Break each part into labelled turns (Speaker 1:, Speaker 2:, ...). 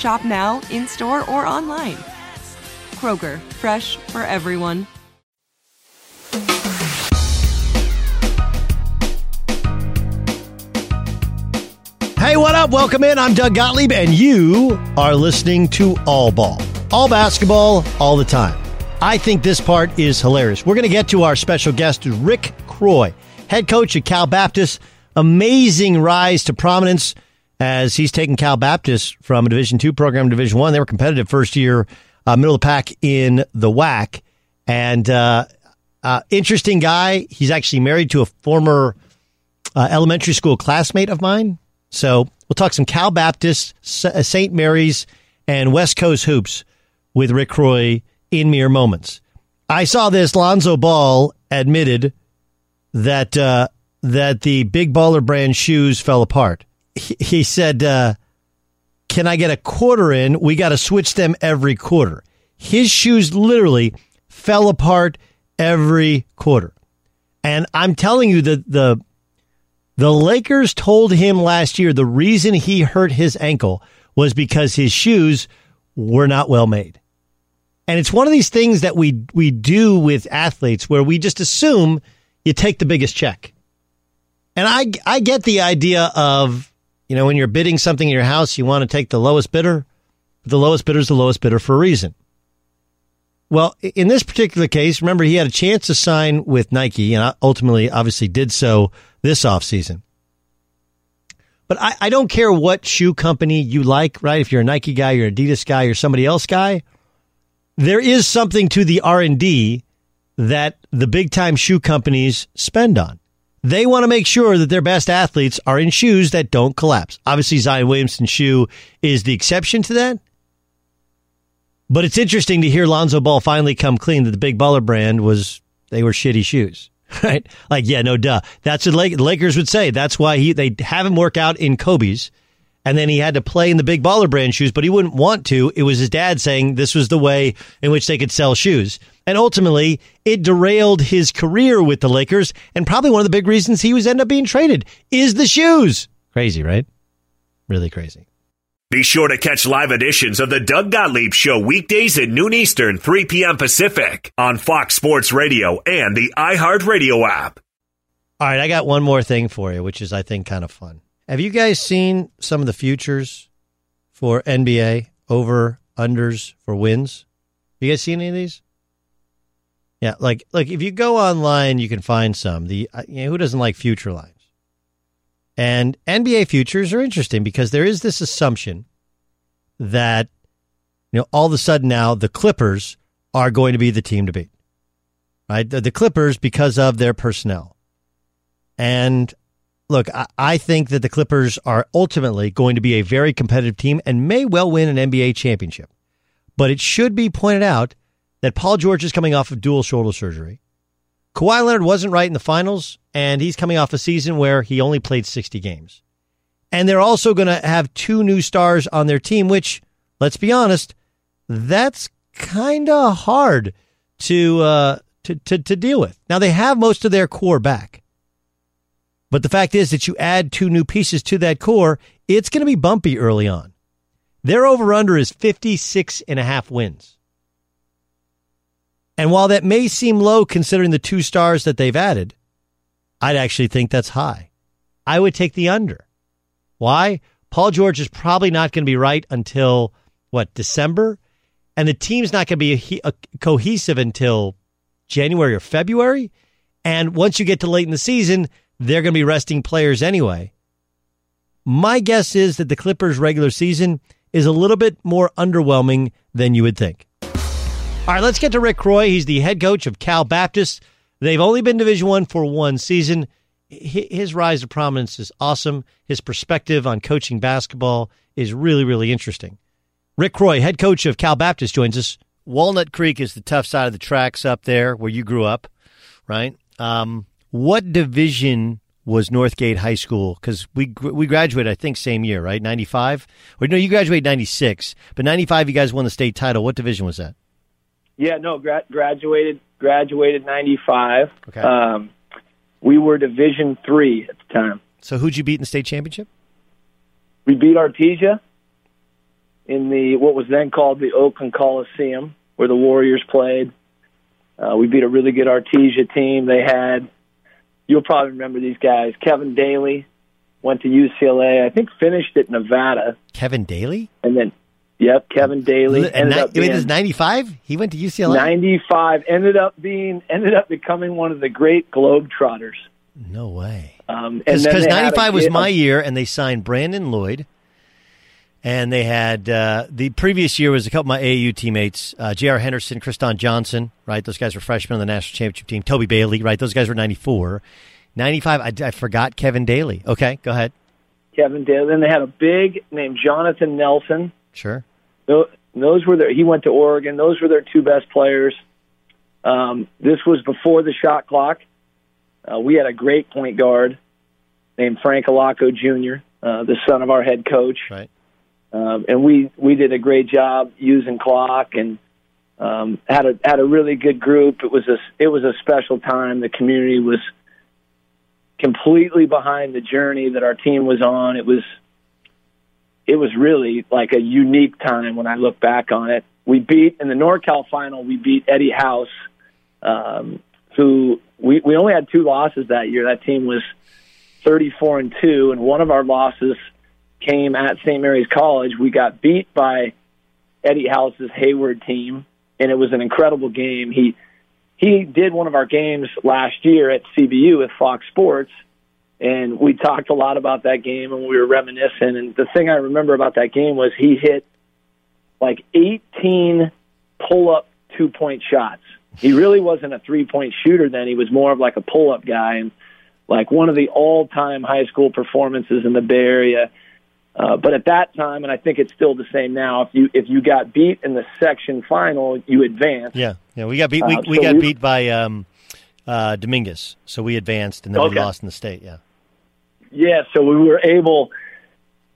Speaker 1: Shop now, in store, or online. Kroger, fresh for everyone.
Speaker 2: Hey, what up? Welcome in. I'm Doug Gottlieb, and you are listening to All Ball. All basketball, all the time. I think this part is hilarious. We're going to get to our special guest, Rick Croy, head coach at Cal Baptist. Amazing rise to prominence as he's taken Cal Baptist from a Division two program to Division one. They were competitive first year, uh, middle of the pack in the WAC, and uh, uh, interesting guy. He's actually married to a former uh, elementary school classmate of mine. So we'll talk some Cal Baptist, St. Mary's, and West Coast hoops with Rick Croy in mere moments. I saw this. Lonzo Ball admitted that uh, that the big baller brand shoes fell apart. He, said, uh, "Can I get a quarter in? We got to switch them every quarter." His shoes literally fell apart every quarter, and I'm telling you that the the Lakers told him last year the reason he hurt his ankle was because his shoes were not well made. And it's one of these things that we we do with athletes where we just assume you take the biggest check. And I I get the idea of, you know, when you're bidding something in your house, you want to take the lowest bidder. The lowest bidder is the lowest bidder for a reason. Well, in this particular case, remember he had a chance to sign with Nike and ultimately obviously did so this offseason. But I, I don't care what shoe company you like, right? If you're a Nike guy, you're an Adidas guy, you're somebody else guy. There is something to the R&D that the big time shoe companies spend on. They want to make sure that their best athletes are in shoes that don't collapse. Obviously, Zion Williamson's shoe is the exception to that. But it's interesting to hear Lonzo Ball finally come clean that the big baller brand was they were shitty shoes, right? Like, yeah, no duh. That's what the Lakers would say. That's why he they have him work out in Kobe's, and then he had to play in the big baller brand shoes, but he wouldn't want to. It was his dad saying this was the way in which they could sell shoes, and ultimately it derailed his career with the Lakers. And probably one of the big reasons he was end up being traded is the shoes. Crazy, right? Really crazy.
Speaker 3: Be sure to catch live editions of the Doug Gottlieb Show weekdays at noon Eastern, 3 p.m. Pacific on Fox Sports Radio and the iHeartRadio app.
Speaker 2: All right, I got one more thing for you, which is, I think, kind of fun. Have you guys seen some of the futures for NBA over unders for wins? You guys seen any of these? Yeah, like like if you go online, you can find some. The uh, you know, who doesn't like future lines? And NBA futures are interesting because there is this assumption that you know all of a sudden now the Clippers are going to be the team to beat. Right? The, the Clippers because of their personnel. And look, I, I think that the Clippers are ultimately going to be a very competitive team and may well win an NBA championship. But it should be pointed out that Paul George is coming off of dual shoulder surgery. Kawhi Leonard wasn't right in the finals, and he's coming off a season where he only played 60 games. And they're also going to have two new stars on their team, which, let's be honest, that's kind of hard to, uh, to, to, to deal with. Now, they have most of their core back. But the fact is that you add two new pieces to that core, it's going to be bumpy early on. Their over under is 56 and a half wins. And while that may seem low considering the two stars that they've added, I'd actually think that's high. I would take the under. Why? Paul George is probably not going to be right until what, December? And the team's not going to be a, a cohesive until January or February. And once you get to late in the season, they're going to be resting players anyway. My guess is that the Clippers' regular season is a little bit more underwhelming than you would think. All right, let's get to Rick Croy. He's the head coach of Cal Baptist. They've only been Division One for one season. His rise to prominence is awesome. His perspective on coaching basketball is really, really interesting. Rick Croy, head coach of Cal Baptist, joins us. Walnut Creek is the tough side of the tracks up there where you grew up, right? Um, what division was Northgate High School? Because we we graduated, I think, same year, right? Ninety five. Or no, you graduated ninety six, but ninety five, you guys won the state title. What division was that?
Speaker 4: Yeah, no, gra- graduated graduated ninety five.
Speaker 2: Okay.
Speaker 4: Um, we were Division three at the time.
Speaker 2: So who'd you beat in the state championship?
Speaker 4: We beat Artesia in the what was then called the Oakland Coliseum, where the Warriors played. Uh, we beat a really good Artesia team. They had, you'll probably remember these guys. Kevin Daley went to UCLA. I think finished at Nevada,
Speaker 2: Kevin Daley.
Speaker 4: and then, yep, Kevin Daley
Speaker 2: And
Speaker 4: ended up being
Speaker 2: is ninety five. He went to UCLA.
Speaker 4: 95. Ended up being ended up becoming one of the great Globetrotters.
Speaker 2: No way.
Speaker 4: Um,
Speaker 2: Because
Speaker 4: they had a
Speaker 2: ninety five was my year, and they signed Brandon Lloyd. And they had uh, the previous year was a couple of my AAU teammates, uh, J.R. Henderson, Kriston Johnson, right? Those guys were freshmen on the national championship team. Toby Bailey, right? Those guys were 94. 95, I, I forgot Kevin Daley. Okay, go ahead.
Speaker 4: Kevin Daley. Then they had a big named Jonathan Nelson.
Speaker 2: Sure.
Speaker 4: Tho- Those were their. He went to Oregon. Those were their two best players. Um, this was before the shot clock. Uh, we had a great point guard named Frank Allocco Jr., uh, the son of our head coach.
Speaker 2: Right.
Speaker 4: um, and we we did a great job using clock and um, had a had a really good group. It was a it was a special time. The community was completely behind the journey that our team was on. It was it was really like a unique time when I look back on it. We beat in the NorCal final. We beat Eddie House, um, who we we only had two losses that year. That team was thirty four and two, and one of our losses came at St. Mary's College. We got beat by Eddie House's Hayward team, and it was an incredible game. He he did one of our games last year at CBU with Fox Sports, and we talked a lot about that game and we were reminiscing. And the thing I remember about that game was he hit like 18 pull up two point shots. He really wasn't a three point shooter then. He was more of like a pull up guy and like one of the all time high school performances in the Bay Area. Uh, but at that time, and I think it's still the same now, if you if you got beat in the section final, you advanced.
Speaker 2: Yeah, yeah. We got beat. We,
Speaker 4: Uh,
Speaker 2: we got
Speaker 4: we-
Speaker 2: beat by um, uh, Dominguez, so we advanced, and then we lost in the state. Yeah.
Speaker 4: Yeah, so we were able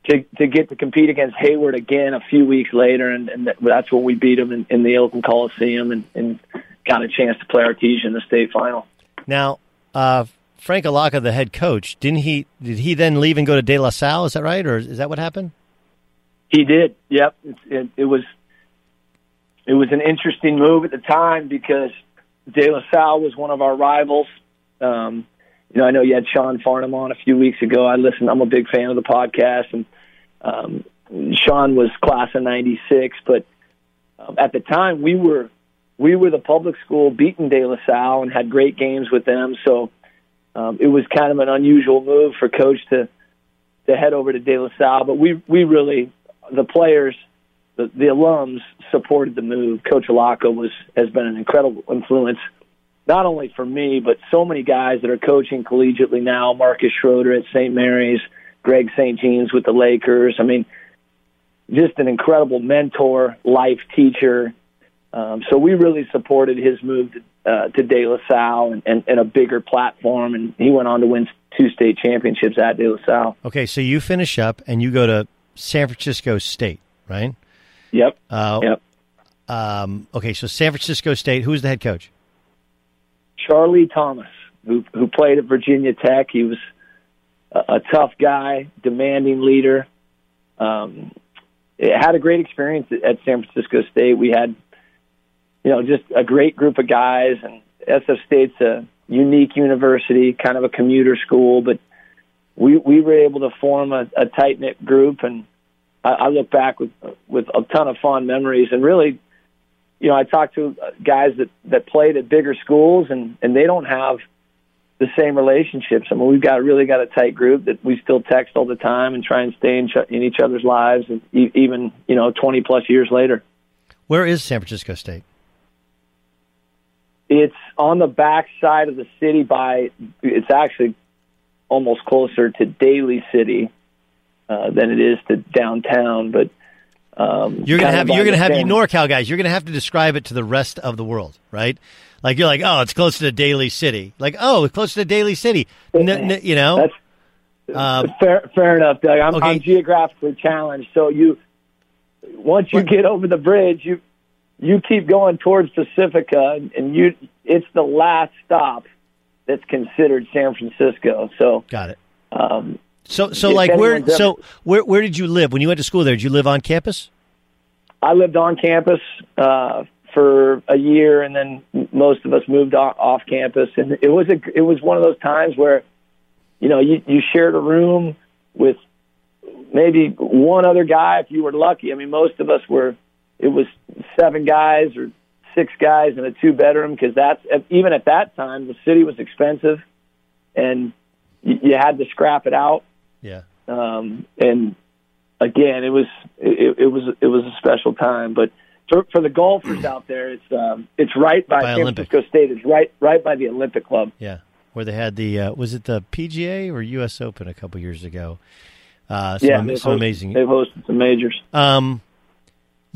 Speaker 4: to to get to compete against Hayward again a few weeks later, and, and that's when we beat them in, in the Oakland Coliseum and, and got a chance to play Artesia in the state final.
Speaker 2: Now, uh, Frank Allocco, the head coach, didn't he? Did he then leave and go to De La Salle? Is that right, or is that what happened?
Speaker 4: He did. Yep. It, it, it was it was an interesting move at the time because De La Salle was one of our rivals. Um, you know, I know you had Sean Farnham on a few weeks ago. I listened. I'm a big fan of the podcast, and um, Sean was class of '96. But um, at the time, we were we were the public school beating De La Salle and had great games with them. So um, it was kind of an unusual move for coach to to head over to De La Salle. But we we really the players, the, the alums supported the move. Coach Allocco was has been an incredible influence, not only for me but so many guys that are coaching collegiately now. Marcus Schroeder at St. Mary's, Greg St. Jean's with the Lakers. I mean, just an incredible mentor, life teacher. Um, so we really supported his move to, uh, to De La Salle and, and, and a bigger platform, and he went on to win two state championships at De La Salle.
Speaker 2: Okay, so you finish up and you go to San Francisco State, right?
Speaker 4: Yep.
Speaker 2: Uh,
Speaker 4: yep.
Speaker 2: Um, okay, so San Francisco State. Who's the head coach?
Speaker 4: Charlie Thomas, who who played at Virginia Tech. He was a, a tough guy, demanding leader. Um, had a great experience at San Francisco State. We had, you know, just a great group of guys, and SF State's a unique university, kind of a commuter school, but we we were able to form a, a tight knit group, and I, I look back with with a ton of fond memories. And really, you know, I talked to guys that that played at bigger schools, and and they don't have the same relationships. I mean, we've got really got a tight group that we still text all the time and try and stay in, in each other's lives, and even you know, twenty plus years later.
Speaker 2: Where is San Francisco State?
Speaker 4: It's on the back side of the city by. It's actually almost closer to Daly City uh, than it is to downtown. But um,
Speaker 2: you're gonna have you're gonna have you NorCal guys. You're gonna have to describe it to the rest of the world, right? Like you're like, oh, it's close to the Daly City. Like, oh, it's close to the Daly City. N- n- you know.
Speaker 4: That's, um, fair, fair enough, Doug. I'm, okay. I'm geographically challenged, so you once you get over the bridge, you you keep going towards Pacifica, and you it's the last stop that's considered San Francisco. So
Speaker 2: got it.
Speaker 4: Um,
Speaker 2: so so like where so where where did you live when you went to school there? Did you live on campus?
Speaker 4: I lived on campus uh, for a year, and then most of us moved off, off campus. And it was a it was one of those times where, you know, you you shared a room with maybe one other guy if you were lucky. I mean, most of us were. It was seven guys or six guys in a two bedroom because that's even at that time the city was expensive, and you, you had to scrap it out.
Speaker 2: Yeah.
Speaker 4: Um, and again, it was it, it was it was a special time, but. For, for the golfers out there, it's um, it's right by, by San Olympic. Francisco State. It's right right by the Olympic Club.
Speaker 2: Yeah, where they had the uh, was it the PGA or U.S. Open a couple years ago. Uh, some,
Speaker 4: yeah,
Speaker 2: some
Speaker 4: hosted,
Speaker 2: amazing.
Speaker 4: They've hosted some majors.
Speaker 2: Um,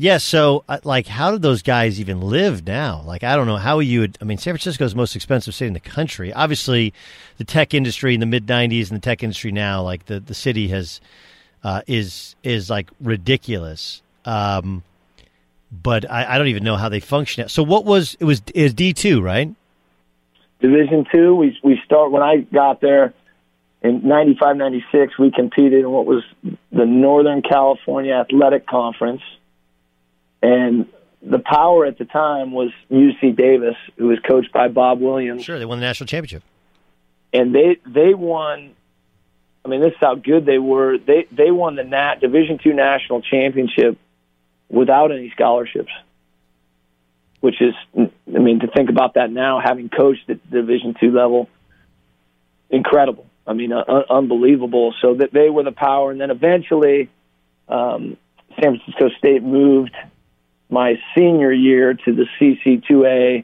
Speaker 2: yeah. So, uh, like, how do those guys even live now? Like, I don't know how you would. I mean, San Francisco is the most expensive city in the country. Obviously, the tech industry in the mid '90s and the tech industry now, like the the city has uh, is is like ridiculous. Um, but I, I don't even know how they function. So, what was it was is D two right?
Speaker 4: Division two. We we start when I got there in 95, 96, we competed in what was the Northern California Athletic Conference and the power at the time was UC Davis, who was coached by Bob Williams.
Speaker 2: Sure, they won the national championship.
Speaker 4: And they they won. I mean, this is how good they were. They they won the Nat Division two national championship without any scholarships, which is, I mean, to think about that now, having coached at the Division two level, incredible. I mean, uh, unbelievable. So that they were the power, and then eventually, um, San Francisco State moved my senior year to the CC2A.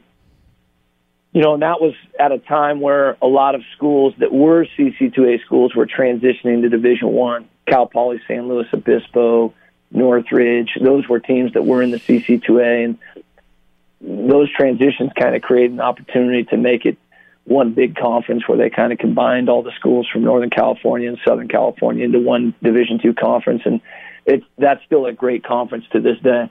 Speaker 4: You know, and that was at a time where a lot of schools that were CC2A schools were transitioning to Division One. Cal Poly, San Luis Obispo, Northridge. Those were teams that were in the CC2A, and those transitions kind of created an opportunity to make it one big conference where they kind of combined all the schools from Northern California and Southern California into one Division two conference, and it's that's still a great conference to this day.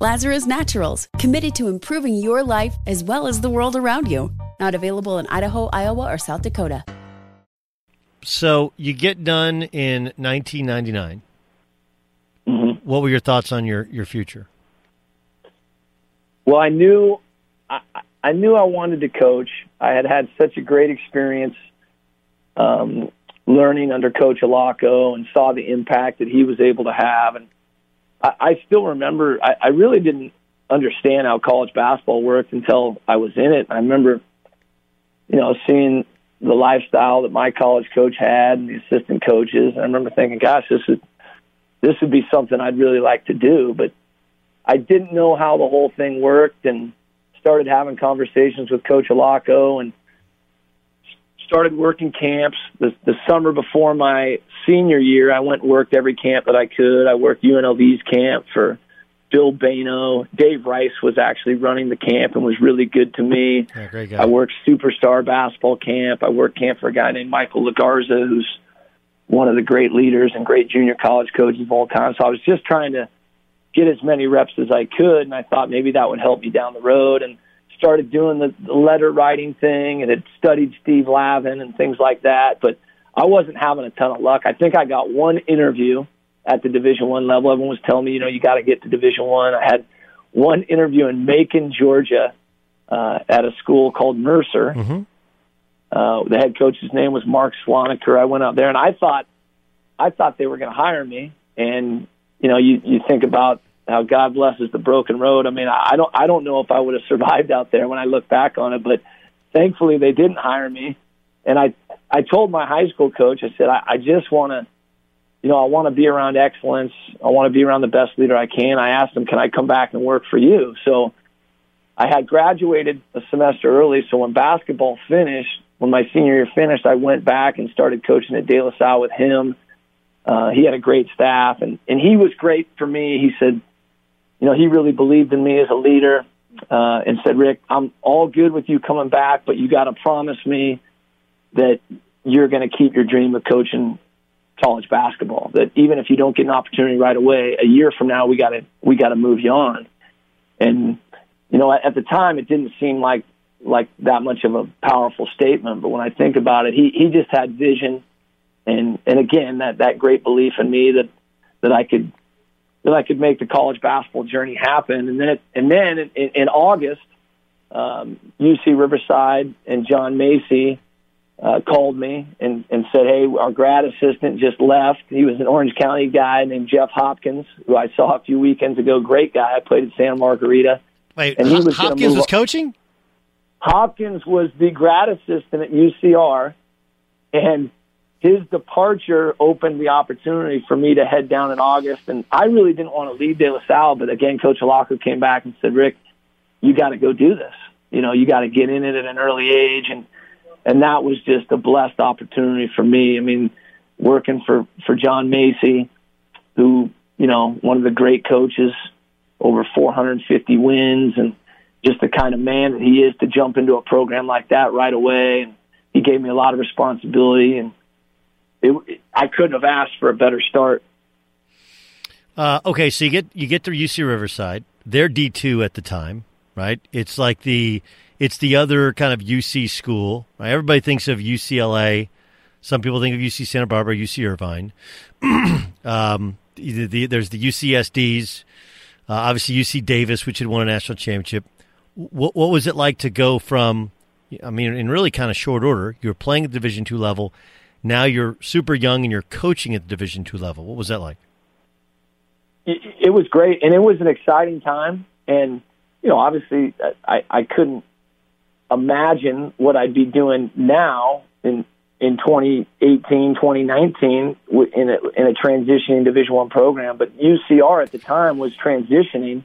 Speaker 5: Lazarus Naturals, committed to improving your life as well as the world around you. Not available in Idaho, Iowa, or South Dakota.
Speaker 2: So you get done in 1999.
Speaker 4: Mm-hmm.
Speaker 2: What were your thoughts on your, your future?
Speaker 4: Well, I knew I, I knew I wanted to coach. I had had such a great experience um, learning under Coach Allocco and saw the impact that he was able to have. And I, I still remember I, I really didn't understand how college basketball worked until I was in it. I remember, you know, seeing the lifestyle that my college coach had and the assistant coaches. And I remember thinking, gosh, this is this would be something I'd really like to do. But I didn't know how the whole thing worked and started having conversations with Coach Allocco and started working camps. The, the summer before my senior year, I went and worked every camp that I could. I worked UNLV's camp for Bill Bayno. Dave Rice was actually running the camp and was really good to me.
Speaker 2: Yeah, great guy.
Speaker 4: I worked superstar basketball camp. I worked camp for a guy named Michael Lagarza, who's one of the great leaders and great junior college coaches of all time. So I was just trying to get as many reps as I could, and I thought maybe that would help me down the road. And started doing the, the letter writing thing, and had studied Steve Lavin and things like that. But I wasn't having a ton of luck. I think I got one interview at the Division One level. Everyone was telling me, you know, you got to get to Division One. I. I had one interview in Macon, Georgia, uh, at a school called Mercer.
Speaker 2: Mm-hmm.
Speaker 4: Uh, the head coach's name was Mark Slonaker. I went out there and I thought, I thought they were going to hire me. And you know, you you think about how God blesses the broken road. I mean, I don't I don't know if I would have survived out there when I look back on it, but thankfully they didn't hire me. And I I told my high school coach, I said, I, I just want to, you know, I want to be around excellence. I want to be around the best leader I can. I asked him, can I come back and work for you? So I had graduated a semester early. So when basketball finished, when my senior year finished, I went back and started coaching at De La Salle with him. Uh, he had a great staff, and and he was great for me. He said, you know, he really believed in me as a leader, uh, and said, Rick, I'm all good with you coming back, but you got to promise me that you're going to keep your dream of coaching college basketball. That even if you don't get an opportunity right away, a year from now we got to we got to move you on. And you know, at the time, it didn't seem like like that much of a powerful statement, but when I think about it, he he just had vision, and and again that that great belief in me that that I could that I could make the college basketball journey happen. And then it, and then in, in August, um, UC Riverside and John Masi uh, called me and, and said, "Hey, our grad assistant just left. He was an Orange County guy named Jeff Hopkins, who I saw a few weekends ago. Great guy. I played at Santa Margarita.
Speaker 2: Wait,
Speaker 4: and he was
Speaker 2: Hopkins was coaching?
Speaker 4: Hopkins was the grad assistant at UCR, and his departure opened the opportunity for me to head down in August. And I really didn't want to leave De La Salle, but again, Coach Allocco came back and said, Rick, you got to go do this. You know, you got to get in it at an early age. And, and that was just a blessed opportunity for me. I mean, working for, for John Masi, who, you know, one of the great coaches, over 450 wins, and just the kind of man that he is to jump into a program like that right away. And he gave me a lot of responsibility, and it, I couldn't have asked for a better start.
Speaker 2: Uh, okay, so you get you get to UC Riverside. They're D two at the time, right? It's like the it's the other kind of UC school. Right? Everybody thinks of UCLA. Some people think of UC Santa Barbara, UC Irvine. um, the, the, there's the UCSDs, uh, obviously UC Davis, which had won a national championship. What, what was it like to go from? I mean, in really kind of short order, you were playing at Division two level now you're super young and you're coaching at the Division two level. What was that like?
Speaker 4: It, it was great, and it was an exciting time. And you know, obviously, I, I couldn't imagine what I'd be doing now in in 2018, 2019 in a, in a transitioning Division One program. But UCR at the time was transitioning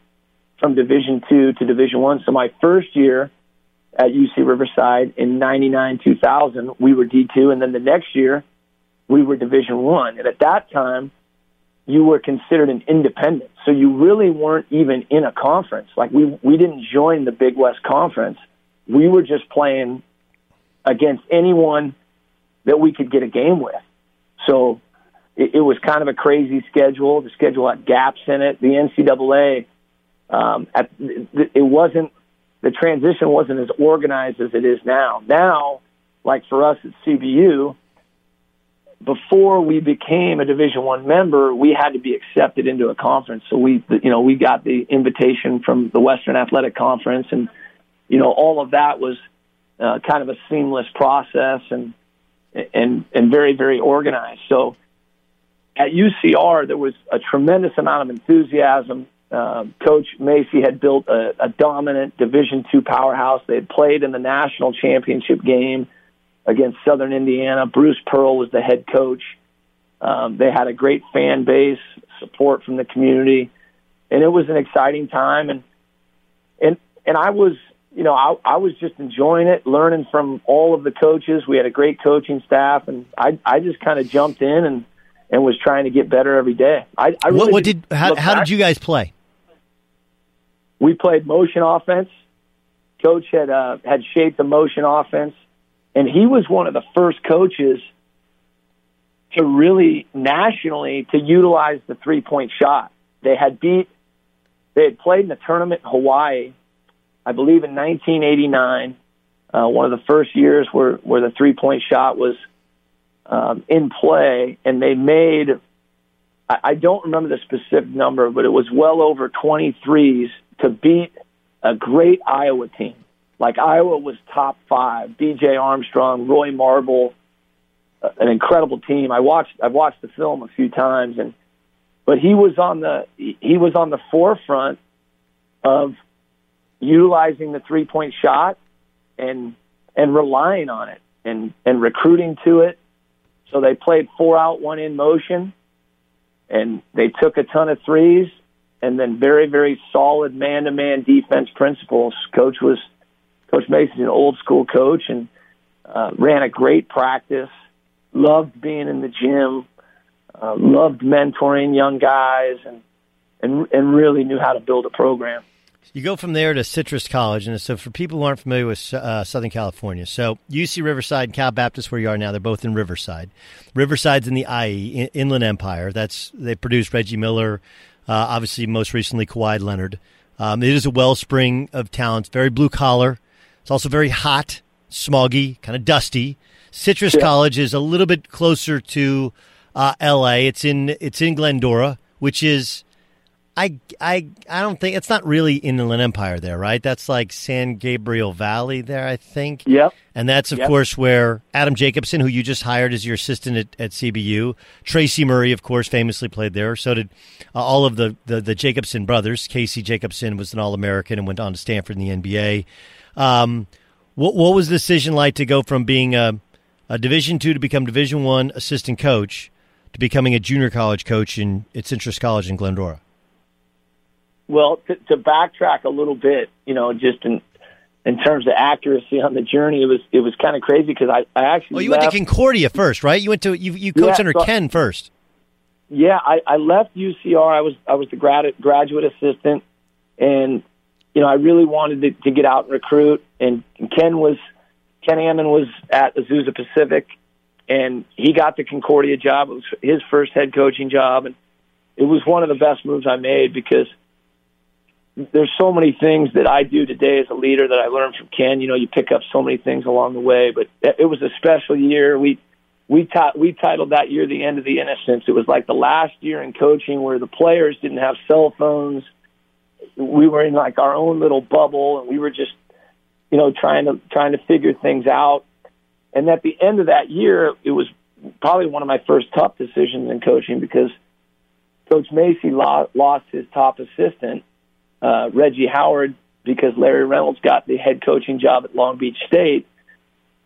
Speaker 4: from Division Two to Division One. So my first year at UC Riverside in 99 2000 we were D2 and then the next year we were division 1 and at that time you were considered an independent. So you really weren't even in a conference. Like we we didn't join the Big West Conference. We were just playing against anyone that we could get a game with. So it, it was kind of a crazy schedule. The schedule had gaps in it. The NCAA um, at, it wasn't the transition wasn't as organized as it is now. Now, like for us at CBU, before we became a Division One member, we had to be accepted into a conference. So we, you know, we got the invitation from the Western Athletic Conference, and you know, all of that was uh, kind of a seamless process and and and very very organized. So at UCR, there was a tremendous amount of enthusiasm uh, Coach Masi had built a, a dominant Division two powerhouse. They had played in the national championship game against Southern Indiana. Bruce Pearl was the head coach. Um, they had a great fan base, support from the community, and it was an exciting time. And and and I was, you know, I, I was just enjoying it, learning from all of the coaches. We had a great coaching staff, and I I just kind of jumped in and and was trying to get better every day. I, I really
Speaker 2: what, what did how, how did you guys play?
Speaker 4: We played motion offense. Coach had uh, had shaped the motion offense, and he was one of the first coaches to really nationally to utilize the three point shot. They had beat, they had played in the tournament in Hawaii, I believe in 1989. Uh, one of the first years where where the three point shot was um, in play, and they made. I, I don't remember the specific number, but it was well over 23s to beat a great Iowa team. Like Iowa was top five. BJ Armstrong, Roy Marble, uh, an incredible team. I watched I've watched the film a few times, and but he was on the he was on the forefront of utilizing the three point shot and and relying on it and and recruiting to it. So they played four out, one in motion, and they took a ton of threes and then very, very solid man-to-man defense principles. Coach was Coach Masi's an old school coach and uh, ran a great practice. Loved being in the gym. Uh, loved mentoring young guys and and and really knew how to build a program.
Speaker 2: You go from there to Citrus College, and so for people who aren't familiar with uh, Southern California, so UC Riverside and Cal Baptist, where you are now, they're both in Riverside. Riverside's in the IE, Inland Empire. That's they produced Reggie Miller, uh, obviously, most recently, Kawhi Leonard. Um, it is a wellspring of talent, very blue collar. It's also very hot, smoggy, kind of dusty. Citrus yeah. College is a little bit closer to uh, L.A. It's in it's in Glendora, which is I, I, I don't think it's not really Inland Empire there, right? That's like San Gabriel Valley there, I think.
Speaker 4: Yep.
Speaker 2: And that's, of
Speaker 4: yep.
Speaker 2: course, where Adam Jacobsen, who you just hired as your assistant at, at CBU, Tracy Murray, of course, famously played there. So did uh, all of the, the, the, Jacobsen brothers. Casey Jacobsen was an All American and went on to Stanford in the NBA. Um, what, what was the decision like to go from being a, a Division two to become Division one assistant coach to becoming a junior college coach in at Citrus College in Glendora?
Speaker 4: Well, to, to backtrack a little bit, you know, just in in terms of accuracy on the journey, it was it was kind of crazy because I, I actually.
Speaker 2: Well, you
Speaker 4: left,
Speaker 2: went to Concordia first, right? You went to you you coached
Speaker 4: Yeah,
Speaker 2: under
Speaker 4: so-
Speaker 2: Ken first.
Speaker 4: Yeah, I, I left UCR. I was I was the grad, graduate assistant, and you know I really wanted to, to get out and recruit. And Ken was Ken Ammann was at Azusa Pacific, and he got the Concordia job. It was his first head coaching job, and it was one of the best moves I made because there's so many things that I do today as a leader that I learned from Ken. You know, you pick up so many things along the way, but it was a special year. We we ti- we titled that year the end of the innocence. It was like the last year in coaching where the players didn't have cell phones. We were in like our own little bubble, and we were just you know trying to trying to figure things out. And at the end of that year, it was probably one of my first tough decisions in coaching because Coach Masi lo- lost his top assistant, uh, Reggie Howard, because Larry Reynolds got the head coaching job at Long Beach State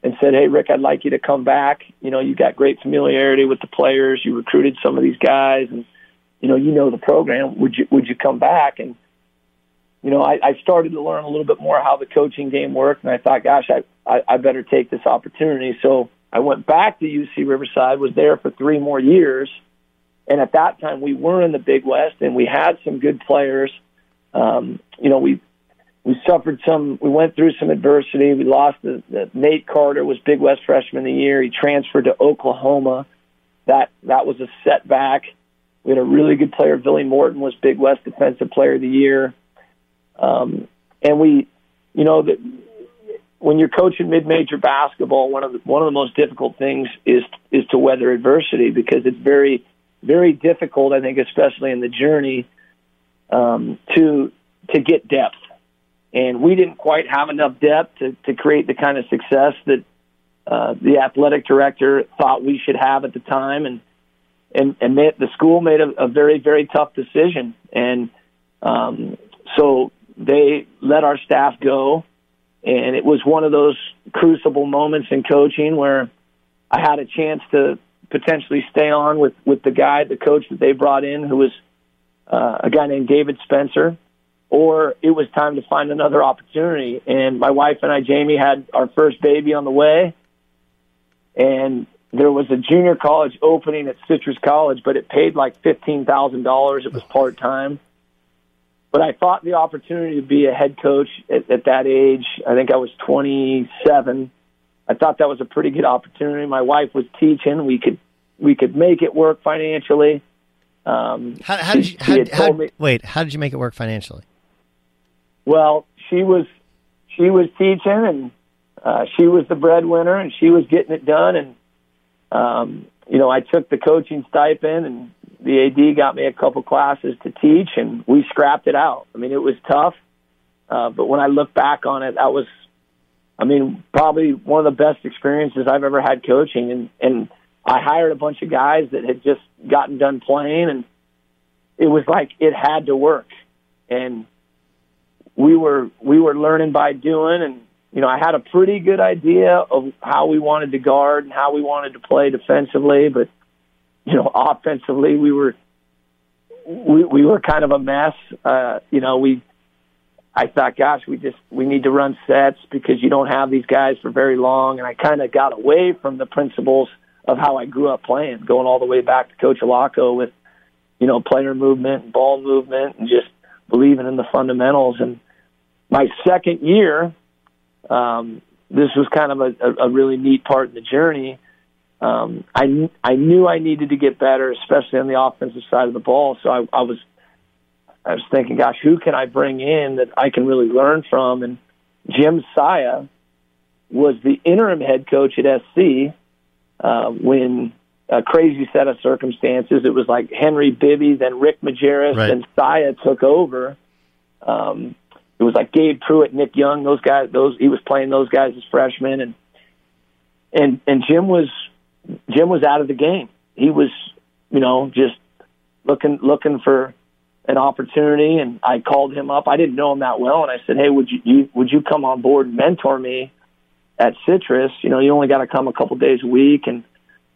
Speaker 4: and said, Hey, Rick, I'd like you to come back. You know, you got great familiarity with the players. You recruited some of these guys and, you know, you know the program. Would you, would you come back? And, you know, I, I started to learn a little bit more how the coaching game worked. And I thought, gosh, I, I, I better take this opportunity. So I went back to UC Riverside, was there for three more years. And at that time, we were in the Big West and we had some good players. Um, you know, we we suffered some. We went through some adversity. We lost the, the Nate Carter was Big West Freshman of the Year. He transferred to Oklahoma. That that was a setback. We had a really good player. Billy Morton was Big West Defensive Player of the Year. Um, and we, you know, that when you're coaching mid-major basketball, one of the one of the most difficult things is is to weather adversity because it's very very difficult. I think, especially in the journey, um, to to get depth. And we didn't quite have enough depth to, to create the kind of success that uh, the athletic director thought we should have at the time, and and and made, the school made a, a very very tough decision, and um, so they let our staff go, and it was one of those crucible moments in coaching where I had a chance to potentially stay on with with the guy, the coach that they brought in, who was uh, a guy named David Spencer or it was time to find another opportunity. And my wife and I, Jamie, had our first baby on the way, and there was a junior college opening at Citrus College, but it paid like fifteen thousand dollars. It was part time. But I thought the opportunity to be a head coach at, at that age, I think I was 27. I thought that was a pretty good opportunity. My wife was teaching; we could we could make it work financially. Um,
Speaker 2: How, how did you? How, how,
Speaker 4: me-
Speaker 2: wait, how did you make it work financially?
Speaker 4: Well, she was she was teaching, and uh, she was the breadwinner, and she was getting it done. And um, you know, I took the coaching stipend, and the AD got me a couple classes to teach, and we scrapped it out. I mean, it was tough, uh, but when I look back on it, that was, I mean, probably one of the best experiences I've ever had coaching. And and I hired a bunch of guys that had just gotten done playing, and it was like it had to work, and we were we were learning by doing and you know I had a pretty good idea of how we wanted to guard and how we wanted to play defensively but you know offensively we were we we were kind of a mess. Uh you know we I thought gosh we just we need to run sets because you don't have these guys for very long and I kind of got away from the principles of how I grew up playing going all the way back to coach Allocco with you know player movement and ball movement and just believing in the fundamentals and my second year, um, this was kind of a, a, a really neat part in the journey. Um, I I knew I needed to get better, especially on the offensive side of the ball. So I, I was I was thinking, gosh, who can I bring in that I can really learn from? And Jim Saia was the interim head coach at SC uh, when a crazy set of circumstances. It was like Henry Bibby, then Rick Majerus,
Speaker 2: Right.
Speaker 4: and Saia took over. Um, it was like Gabe Pruitt, Nick Young, those guys. Those he was playing those guys as freshmen, and and and Jim was Jim was out of the game. He was, you know, just looking looking for an opportunity, and I called him up. I didn't know him that well, and I said, "Hey, would you, you would you come on board and mentor me?" At Citrus, you know, you only got to come a couple days a week, and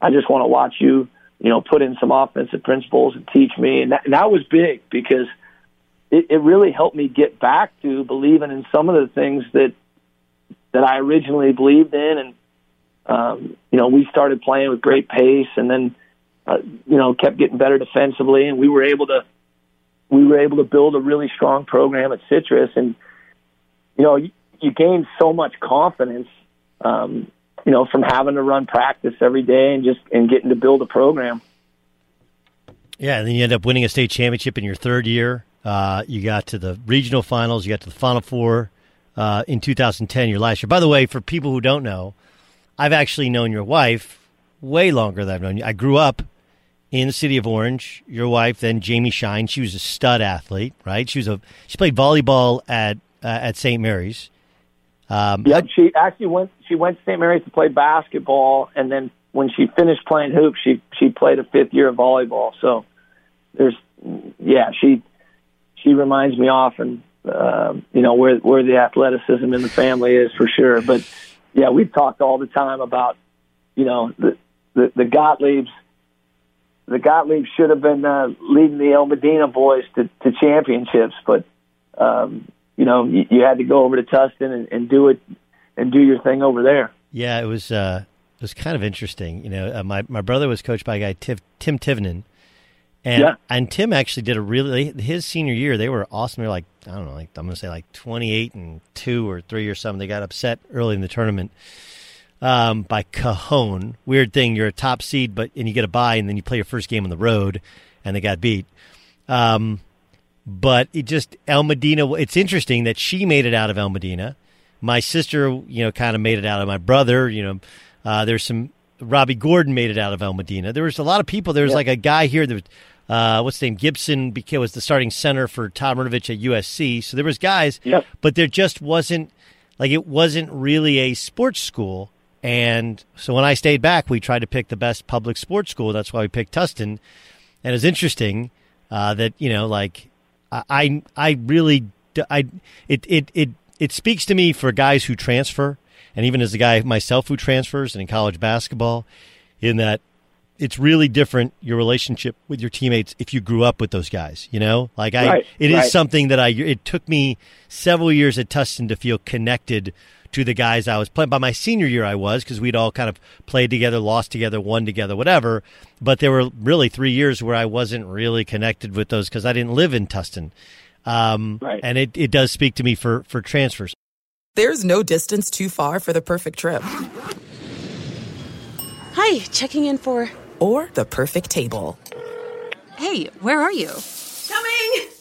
Speaker 4: I just want to watch you, you know, put in some offensive principles and teach me. And that, and that was big because it, it really helped me get back to believing in some of the things that that I originally believed in. And um, you know, we started playing with great pace, and then uh, you know kept getting better defensively, and we were able to we were able to build a really strong program at Citrus, and you know, you, you gain so much confidence, um, you know, from having to run practice every day and just and getting to build a program.
Speaker 2: Yeah, and then you end up winning a state championship in your third year. Uh, you got to the regional finals. You got to the Final Four uh, in 2010, your last year. By the way, for people who don't know, I've actually known your wife way longer than I've known you. I grew up in the city of Orange. Your wife, then Jamie Shine, she was a stud athlete, right? She was a she played volleyball at uh, at St. Mary's.
Speaker 4: Um, yep, she actually went. She went to St. Mary's to play basketball, and then when she finished playing hoops, she she played a fifth year of volleyball. So there's, yeah, she she reminds me often, uh, you know, where where the athleticism in the family is for sure. But yeah, we've talked all the time about, you know, the the, the Gottliebs the Gottlieb should have been uh, leading the El Modena boys to, to championships, but um, you know you, you, had to go over to Tustin and, and, do it and do your thing over there.
Speaker 2: Yeah, it was uh, it was kind of interesting. You know, uh, my my brother was coached by a guy Tiv, Tim Tivnan, and yeah. and Tim actually did a really his senior year. They were awesome. They're like I don't know, like I'm gonna say like 28 and two or three or something. They got upset early in the tournament um, by Cajon. Weird thing, you're a top seed, but and you get a bye, and then you play your first game on the road, and they got beat. Um, but it just El Modena. It's interesting that she made it out of El Modena. My sister, you know, kind of made it out of my brother. You know, uh, there's some Robby Gordon made it out of El Modena. There was a lot of people. There was like a guy here that. Uh, what's the name? Gibson became, was the starting center for Todd Marinovich at USC. So there was guys,
Speaker 4: yep.
Speaker 2: but there just wasn't like it wasn't really a sports school. And so when I stayed back, we tried to pick the best public sports school. That's why we picked Tustin. And it's interesting uh, that you know, like I, I really, I, it, it, it, it speaks to me for guys who transfer, and even as a guy myself who transfers and in college basketball, in that it's really different your relationship with your teammates if you grew up with those guys. You know, like I,
Speaker 4: right,
Speaker 2: it
Speaker 4: right.
Speaker 2: is something that I. It took me several years at Tustin to feel connected to the guys I was playing. By my senior year, I was because we'd all kind of played together, lost together, won together, whatever. But there were really three years where I wasn't really connected with those because I didn't live in Tustin. Um,
Speaker 4: right.
Speaker 2: And it, it does speak to me for, for transfers.
Speaker 6: There's no distance too far for the perfect trip.
Speaker 7: Hi, checking in for.
Speaker 6: Or the perfect table.
Speaker 7: Hey, where are you?
Speaker 6: Coming!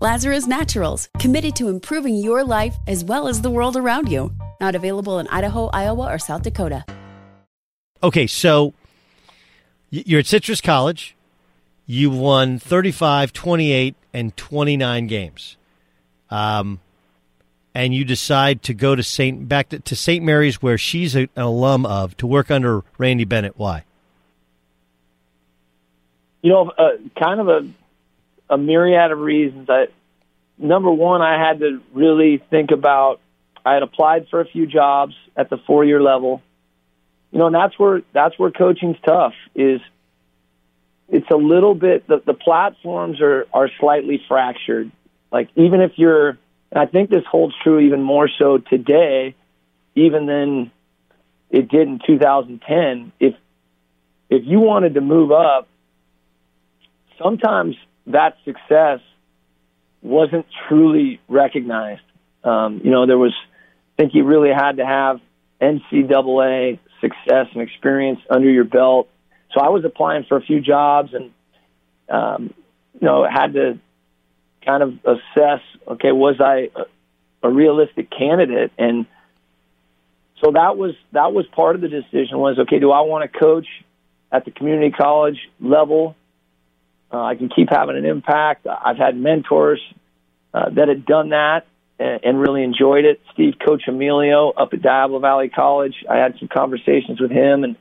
Speaker 5: Lazarus Naturals, committed to improving your life as well as the world around you. Not available in Idaho, Iowa, or South Dakota.
Speaker 2: Okay, so you're at Citrus College. You won 35, 28, and 29 games. Um, and you decide to go to St. back to, to St. Mary's where she's a, an alum of to work under Randy Bennett. Why?
Speaker 4: You know, uh, kind of a a myriad of reasons. I number one, I had to really think about. I had applied for a few jobs at the four year level you know, and that's where that's where coaching's tough. Is it's a little bit the the platforms are are slightly fractured. Like even if you're, I think this holds true even more so today, even than it did in 2010. If if you wanted to move up, sometimes that success wasn't truly recognized. Um, you know, there was, I think you really had to have NCAA success and experience under your belt. So I was applying for a few jobs and, um, you know, had to kind of assess, okay, was I a, a realistic candidate? And so that was, that was part of the decision was, okay, do I want to coach at the community college level? Uh, I can keep having an impact. I've had mentors uh, that had done that and, and really enjoyed it. Steve Coccimiglio up at Diablo Valley College. I had some conversations with him, and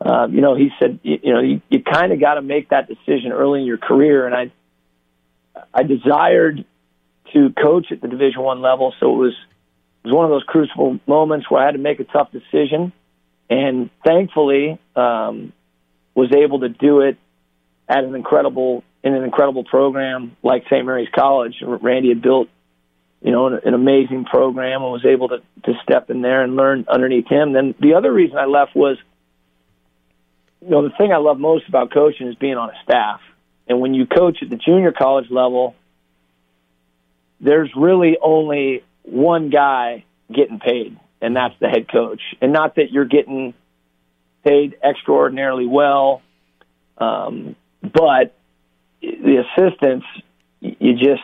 Speaker 4: uh, you know, he said, you, you know, you, you kind of got to make that decision early in your career, and I, I desired to coach at the Division One level, so it was it was one of those crucible moments where I had to make a tough decision, and thankfully um, was able to do it at an incredible in an incredible program like St. Mary's College. Randy had built you know, an, an amazing program and was able to, to step in there and learn underneath him. Then the other reason I left was, you know, the thing I love most about coaching is being on a staff. And when you coach at the junior college level, there's really only one guy getting paid, and that's the head coach. And not that you're getting paid extraordinarily well, um, but the assistance, you just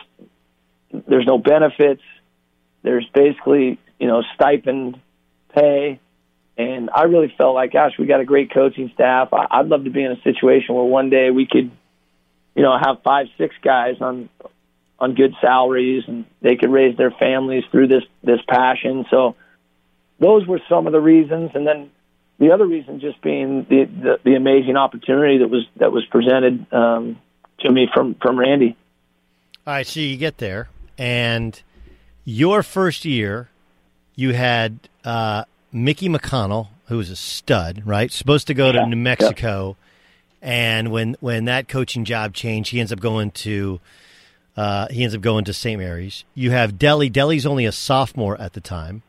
Speaker 4: there's no benefits. There's basically, you know, stipend pay. And I really felt like, gosh, we got a great coaching staff. I'd love to be in a situation where one day we could, you know, have five, six guys on on good salaries and they could raise their families through this this passion. So those were some of the reasons. And then the other reason just being the the, the amazing opportunity that was that was presented um, to me from from Randy.
Speaker 2: All right, so you get there, and your first year, you had uh, Mickey McConnell, who was a stud, right? Supposed to go to. New Mexico, yeah. and when when that coaching job changed, he ends up going to uh, he ends up going to St. Mary's. You have Delly. Delly's only a sophomore at the time,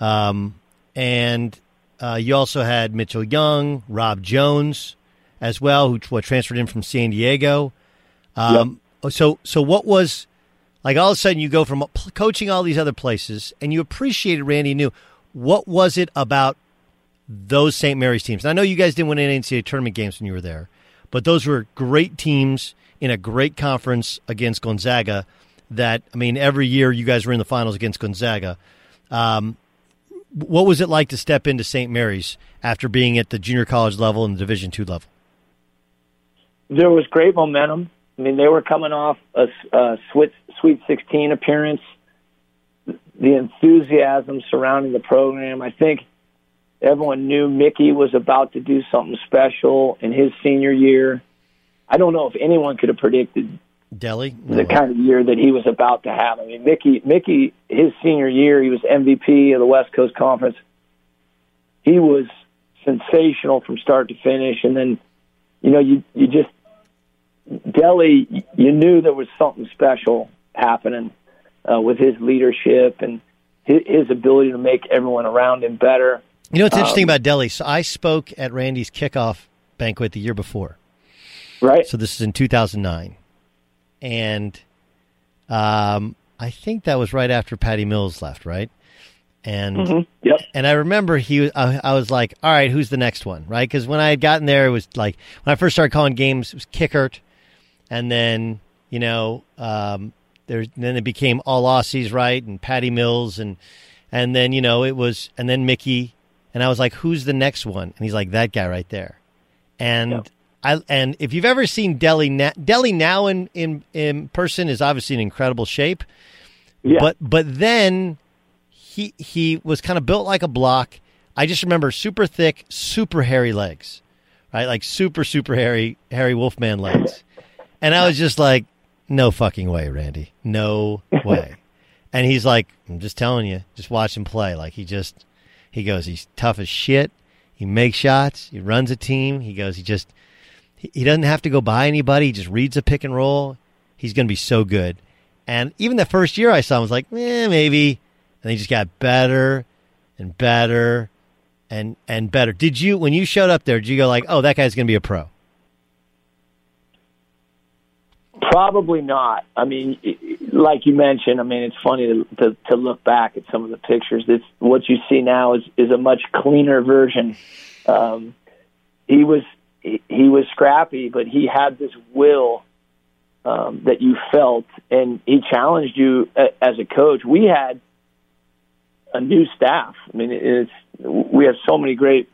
Speaker 2: um, and uh, you also had Mitchell Young, Rob Jones, as well, who what, transferred in from San Diego. Um, yep. So so what was like all of a sudden, you go from coaching all these other places, and you appreciated Randy New. What was it about those St. Mary's teams? And I know you guys didn't win any NCAA tournament games when you were there, but those were great teams in a great conference against Gonzaga. That I mean, every year you guys were in the finals against Gonzaga. Um, what was it like to step into St. Mary's after being at the junior college level and the Division two level?
Speaker 4: There was great momentum. I mean, they were coming off a, a Sweet, Sweet 16 appearance. The enthusiasm surrounding the program. I think everyone knew Mickey was about to do something special in his senior year. I don't know if anyone could have predicted
Speaker 2: Delly
Speaker 4: the kind of year that he was about to have. I mean, Mickey, Mickey, his senior year, he was MVP of the West Coast Conference. He was sensational from start to finish, and then, you know, you you just Delly, you knew there was something special happening uh, with his leadership and his, his ability to make everyone around him better.
Speaker 2: You know what's interesting
Speaker 4: Um,
Speaker 2: about Delly? So I spoke at Randy's kickoff banquet the year before.
Speaker 4: Right.
Speaker 2: So this is in 2009. And um, I think that was right after Patty Mills left, right? And
Speaker 4: Mhm. Yep.
Speaker 2: and I remember he was, I, I was like, all right, who's the next one, right? Because when I had gotten there, it was like when I first started calling games, it was Kickert, and then you know, um, there then it became all Aussies, right? And Patty Mills, and and then you know it was, and then Mickey, and I was like, who's the next one? And he's like, that guy right there, and. I, and if you've ever seen Delly, na- Delly now in, in in person is obviously in incredible shape.
Speaker 4: Yeah.
Speaker 2: But but then he he was kind of built like a block. I just remember super thick, super hairy legs, right? Like super super hairy hairy wolfman legs. And I was just like, no fucking way, Randy, no way. and he's like, I'm just telling you, just watch him play. Like he just he goes, he's tough as shit. He makes shots. He runs a team. He goes, he just he doesn't have to go by anybody. He just reads a pick and roll. He's going to be so good. And even the first year I saw him I was like, eh, maybe. And he just got better and better and and better. Did you when you showed up there? Did you go like, oh, that guy's going to be a pro?
Speaker 4: Probably not. I mean, like you mentioned, I mean, it's funny to, to, to look back at some of the pictures. It's what you see now is is a much cleaner version. Um, he was he, was scrappy, but he had this will um, that you felt, and he challenged you a, as a coach. We had a new staff. I mean, it's we have so many great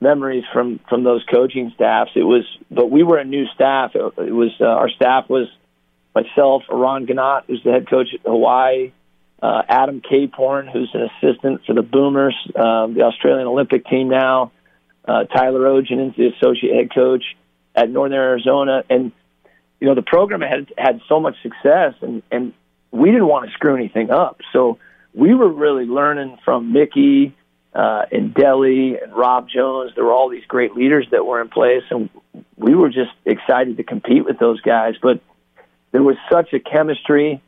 Speaker 4: memories from from those coaching staffs. It was, but we were a new staff. It, was uh, our staff was myself, Eran Ganot, who's the head coach at Hawaii, uh, Adam Caporn, who's an assistant for the Boomers, um, the Australian Olympic team now. Uh, Tyler Ogen is the associate head coach at Northern Arizona, and you know the program had had so much success, and and we didn't want to screw anything up, so we were really learning from Mickey uh, and Delly and Rob Jones. There were all these great leaders that were in place, and we were just excited to compete with those guys. But there was such a chemistry,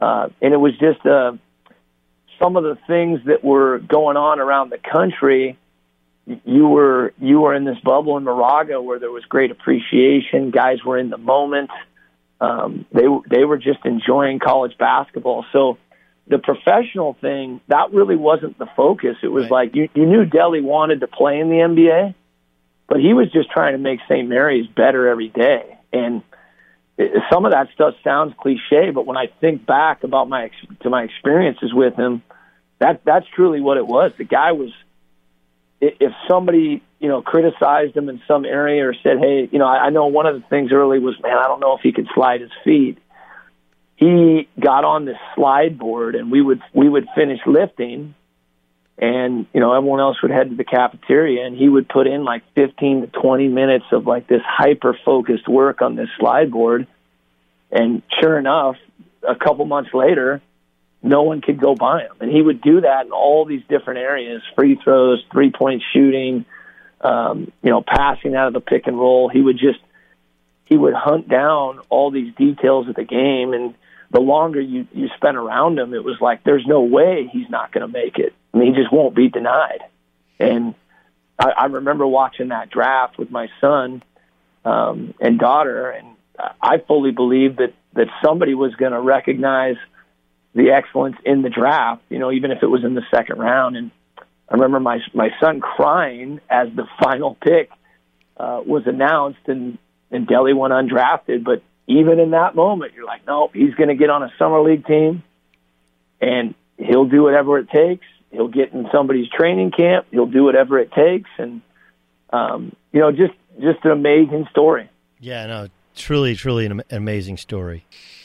Speaker 4: uh, and it was just uh, some of the things that were going on around the country. You were you were in this bubble in Moraga where there was great appreciation. Guys were in the moment. Um, they they were just enjoying college basketball. So the professional thing that really wasn't the focus. It was like you you knew Delly wanted to play in the NBA, but he was just trying to make St. Mary's better every day. And it, some of that stuff sounds cliche, but when I think back about my ex- to my experiences with him, that that's truly what it was. The guy was if somebody you know criticized him in some area or said, "Hey, you know," I, I know one of the things early was, "Man, I don't know if he could slide his feet." He got on this slide board, and we would we would finish lifting, and you know everyone else would head to the cafeteria, and he would put in like 15 to 20 minutes of like this hyper focused work on this slide board, and sure enough, a couple months later, no one could go by him. And he would do that in all these different areas free throws, three point shooting, um, you know, passing out of the pick and roll. He would just, he would hunt down all these details of the game. And the longer you, you spent around him, it was like, there's no way he's not going to make it. I mean, he just won't be denied. And I, I remember watching that draft with my son um, and daughter, and I fully believed that, that somebody was going to recognize the excellence in the draft, you know, even if it was in the second round. And I remember my my son crying as the final pick uh, was announced, and and Delly went undrafted. But even in that moment, you're like, nope, he's going to get on a summer league team, and he'll do whatever it takes. He'll get in somebody's training camp. He'll do whatever it takes, and um, you know, just just an amazing story.
Speaker 2: Yeah, no, truly, truly an amazing story.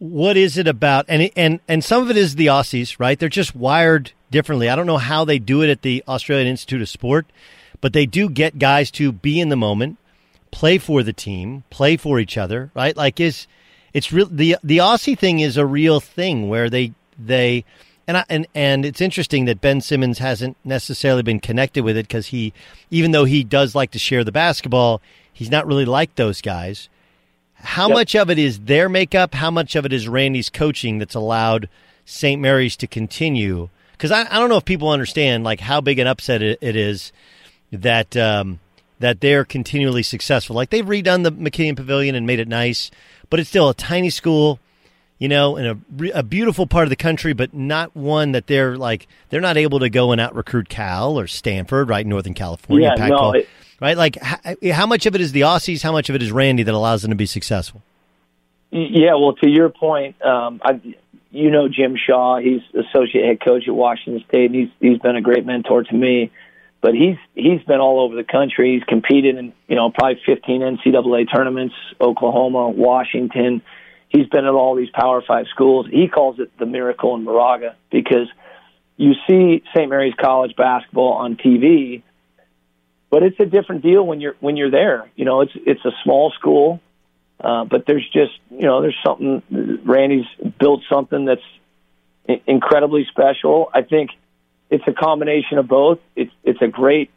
Speaker 2: What is it about? And and and some of it is the Aussies, right? They're just wired differently. I don't know how they do it at the Australian Institute of Sport, but they do get guys to be in the moment, play for the team, play for each other, right? Like is it's real the the Aussie thing is a real thing where they they and I, and and it's interesting that Ben Simmons hasn't necessarily been connected with it because he, even though he does like to share the basketball, he's not really like those guys. How yep. much of it is their makeup? How much of it is Randy's coaching that's allowed St. Mary's to continue? Because I, I don't know if people understand like how big an upset it, it is that um, that they're continually successful. Like they've redone the McKeon Pavilion and made it nice, but it's still a tiny school you know, in a, a beautiful part of the country, but not one that they're like they're not able to go and out recruit Cal or Stanford, right, Northern California,
Speaker 4: yeah, no, it,
Speaker 2: right? Like, how, much of it is the Aussies? How much of it is Randy that allows them to be successful?
Speaker 4: Yeah, well, to your point, um, I, you know Jim Shaw. He's associate head coach at Washington State, and he's he's been a great mentor to me. But he's he's been all over the country. He's competed in you know probably 15 NCAA tournaments, Oklahoma, Washington he's been at all these Power Five schools. He calls it the miracle in Moraga because you see St. Mary's College basketball on TV, but it's a different deal when you're when you're there. You know, it's it's a small school, uh, but there's just you know there's something. Randy's built something that's incredibly special. I think it's a combination of both. It's it's a great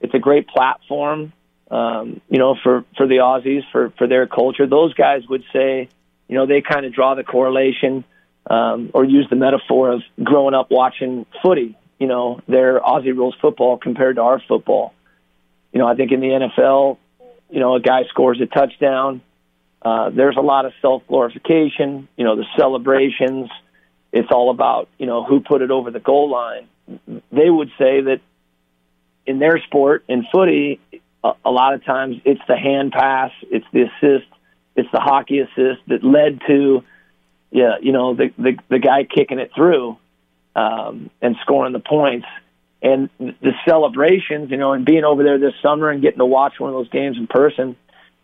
Speaker 4: it's a great platform. Um, you know, for for the Aussies, for for their culture, those guys would say you know, they kind of draw the correlation um, or use the metaphor of growing up watching footy, you know, their Aussie rules football compared to our football. You know, I think in the NFL, you know, a guy scores a touchdown. Uh, there's a lot of self glorification, you know, the celebrations. It's all about, you know, who put it over the goal line. They would say that in their sport, in footy, a, a lot of times it's the hand pass, it's the assist, it's the hockey assist that led to, yeah, you know, the the, the guy kicking it through um, and scoring the points. And the celebrations, you know, and being over there this summer and getting to watch one of those games in person,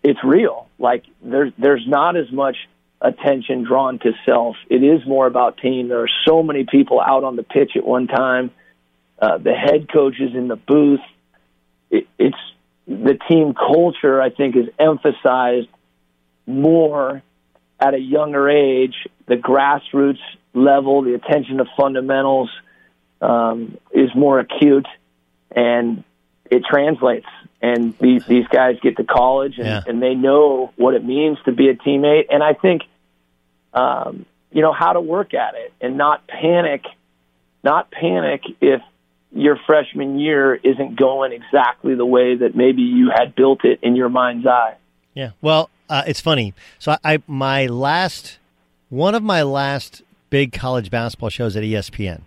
Speaker 4: it's real. Like there's there's not as much attention drawn to self. It is more about team. There are so many people out on the pitch at one time. Uh, the head coaches in the booth. It, it's the team culture. I think is emphasized more at a younger age, the grassroots level, the attention to fundamentals um, is more acute, and it translates. And these these guys get to college, and, yeah. and they know what it means to be a teammate. And I think um, you know, how to work at it and not panic, not panic if your freshman year isn't going exactly the way that maybe you had built it in your mind's eye.
Speaker 2: Yeah. Well, uh, it's funny. So I, I my last one of my last big college basketball shows at ESPN.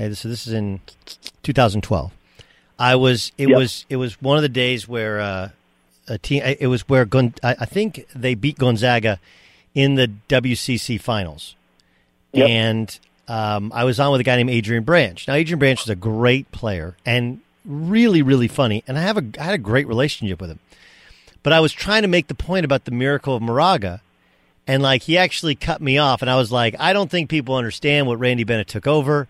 Speaker 2: So this is in 2012. I was it yep. was it was one of the days where uh, a team it was where Gon, I, I, think they beat Gonzaga in the WCC finals, yep. and um, I was on with a guy named Adrian Branch. Now Adrian Branch is a great player and really really funny, and I have a I had a great relationship with him. But I was trying to make the point about the miracle of Moraga, and like he actually cut me off, and I was like, I don't think people understand what Randy Bennett took over.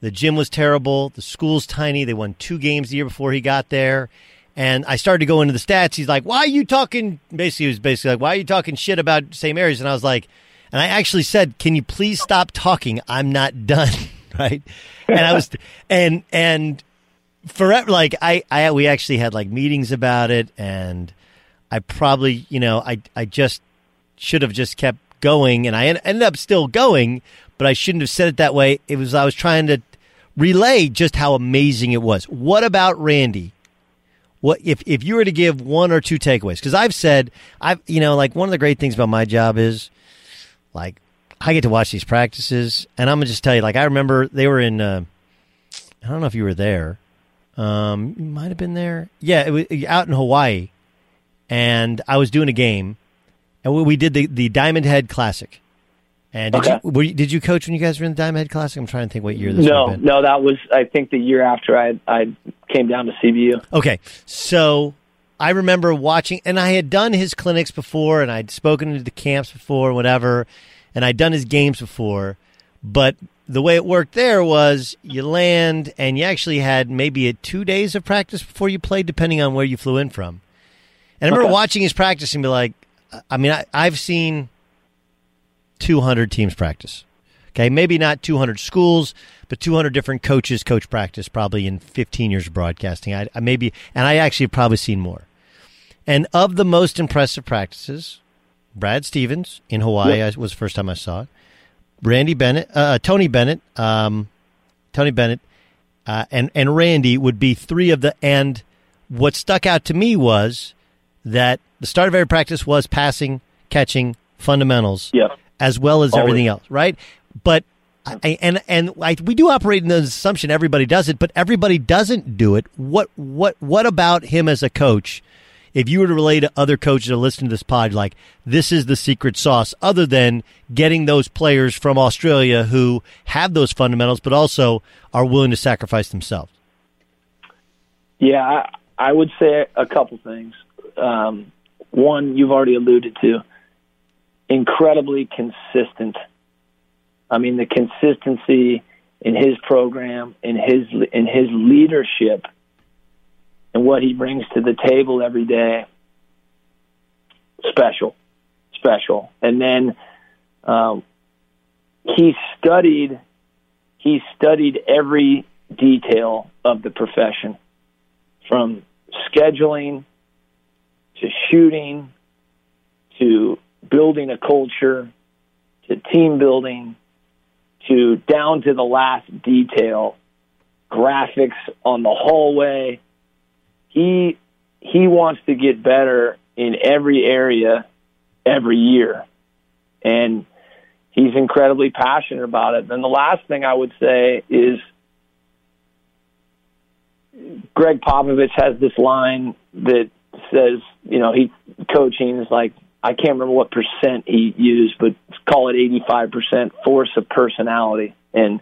Speaker 2: The gym was terrible. The school's tiny. They won two games the year before he got there. And I started to go into the stats. He's like, "Why are you talking?" Basically, he was basically like, "Why are you talking shit about St. Mary's?" And I was like, and I actually said, "Can you please stop talking? I'm not done." right? And I was, and and forever, like I, I, we actually had like meetings about it, and I probably, you know, I, I just should have just kept going, and I ended up still going, but I shouldn't have said it that way. It was I was trying to relay just how amazing it was. What about Randy? What if if you were to give one or two takeaways? Because I've said I've you know like one of the great things about my job is like I get to watch these practices, and I'm gonna just tell you like I remember they were in. Uh, I don't know if you were there. Um, you might have been there. Yeah, it was out in Hawaii, and I was doing a game, and we did the the Diamond Head Classic and did okay. you, you, did you coach when you guys were in the Diamond Head Classic? I'm trying to think what year this.
Speaker 4: No, no, that was I think the year after I I came down to CBU.
Speaker 2: Okay, so I remember watching, and I had done his clinics before, and I'd spoken to the camps before, whatever, and I'd done his games before, but the way it worked there was you land and you actually had maybe a two days of practice before you played, depending on where you flew in from. And I remember okay. watching his practice and be like, I mean, I, I've seen 200 teams practice. Okay, maybe not 200 schools, but 200 different coaches coach practice probably in 15 years of broadcasting. I, I maybe, and I actually have probably seen more. And of the most impressive practices, Brad Stevens in Hawaii yep. was the first time I saw it. Randy Bennett, uh, uh, Tony Bennett, um, Tony Bennett, uh, and and Randy would be three of the. And what stuck out to me was that the start of every practice was passing, catching, fundamentals.
Speaker 4: Yep
Speaker 2: as well as Always. everything else, right? But I, and and I, we do operate in the assumption everybody does it, but everybody doesn't do it. What what what about him as a coach? If you were to relate to other coaches that listen to this pod, like this is the secret sauce, other than getting those players from Australia who have those fundamentals, but also are willing to sacrifice themselves.
Speaker 4: Yeah, I, I would say a couple things. Um, one, you've already alluded to incredibly consistent. I mean, the consistency in his program, in his in his leadership, and what he brings to the table every day. Special, special. And then um, he studied. He studied every detail of the profession, from scheduling to shooting to building a culture to team building to down to the last detail, graphics on the hallway. He he wants to get better in every area every year. And he's incredibly passionate about it. And the last thing I would say is Gregg Popovich has this line that says, you know, he coaching is like I can't remember what percent he used, but call it 85% force of personality. And,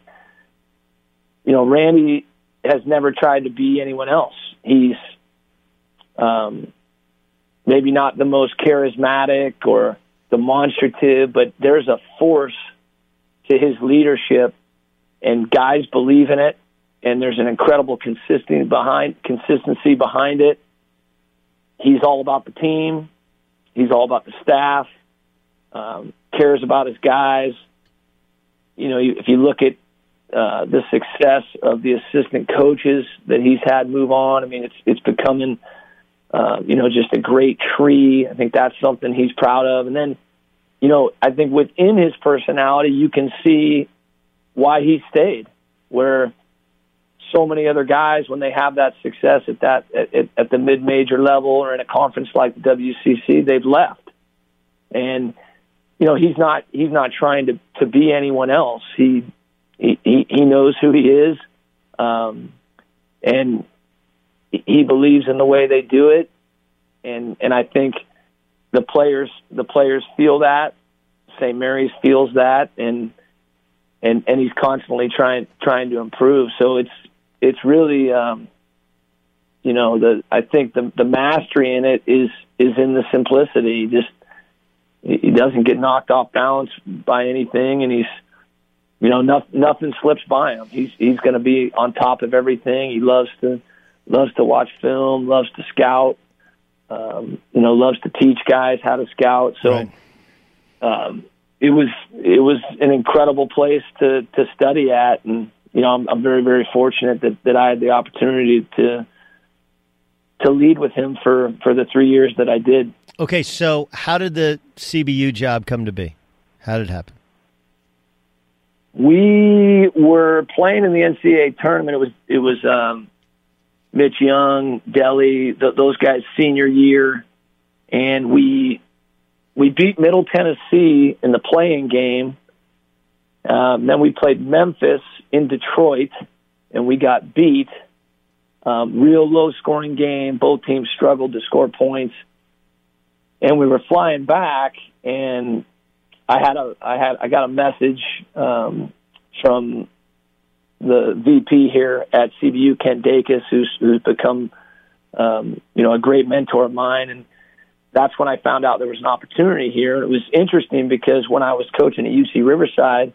Speaker 4: you know, Randy has never tried to be anyone else. He's um, maybe not the most charismatic or demonstrative, but there's a force to his leadership, and guys believe in it, and there's an incredible consistency behind consistency behind it. He's all about the team. He's all about the staff, um, cares about his guys. You know, if you look at uh, the success of the assistant coaches that he's had move on, I mean, it's it's becoming, uh, you know, just a great tree. I think that's something he's proud of. And then you know, I think within his personality, you can see why he stayed. Where so many other guys, when they have that success at that at, at the mid major level or in a conference like the WCC, they've left. And you know, he's not he's not trying to to be anyone else. He he he knows who he is, um, and he believes in the way they do it. And and I think the players the players feel that. St. Mary's feels that, and and and he's constantly trying trying to improve. So it's it's really um, you know the I think the the mastery in it is is in the simplicity. Just he doesn't get knocked off balance by anything, and he's you know no, nothing slips by him. He's he's going to be on top of everything. He loves to loves to watch film, loves to scout. Um, you know, loves to teach guys how to scout. So. Right. Um, it was it was an incredible place to to study at, and you know I'm, I'm very very fortunate that that I had the opportunity to to lead with him for for the three years that I did.
Speaker 2: Okay, so how did the CBU job come to be? How did it happen?
Speaker 4: We were playing in the NCAA tournament. It was it was um, Mitch Young, Delly, th- those guys' senior year, and we we beat Middle Tennessee in the play-in game. Um, then we played Memphis in Detroit, and we got beat. Um, real low scoring game. Both teams struggled to score points, and we were flying back. And I had a I had I got a message um, from the VP here at CBU, Kent Dacus, who's who's become um, you know a great mentor of mine, and that's when I found out there was an opportunity here. It was interesting because when I was coaching at UC Riverside,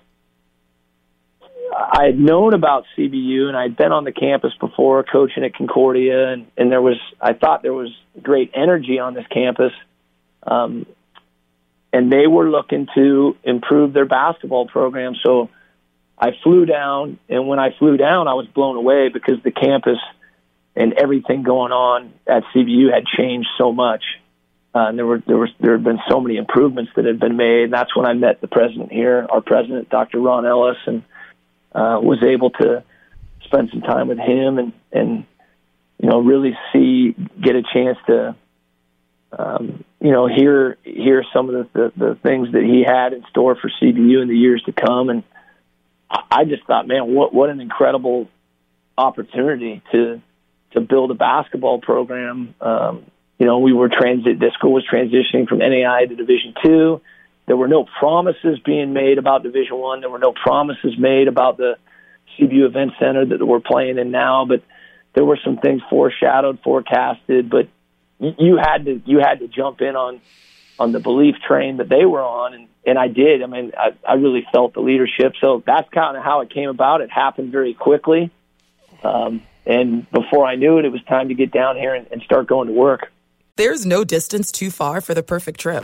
Speaker 4: I had known about CBU and I'd been on the campus before coaching at Concordia, and, and there was I thought there was great energy on this campus, um, and they were looking to improve their basketball program. So I flew down, and when I flew down, I was blown away because the campus and everything going on at CBU had changed so much. Uh, and there were there was there had been so many improvements that had been made. And that's when I met the president here, our president, Dr. Ron Ellis, and uh, was able to spend some time with him and and you know really see get a chance to um, you know hear hear some of the, the the things that he had in store for CBU in the years to come. And I just thought, man, what what an incredible opportunity to to build a basketball program. Um, you know, we were transit. The school was transitioning from NAI to Division two. There were no promises being made about Division one. There were no promises made about the CBU Event Center that we're playing in now. But there were some things foreshadowed, forecasted. But you had to you had to jump in on on the belief train that they were on, and and I did. I mean, I, I really felt the leadership. So that's kind of how it came about. It happened very quickly. Um, and before I knew it, it was time to get down here and, and start going to work.
Speaker 6: There's no distance too far for the perfect trip.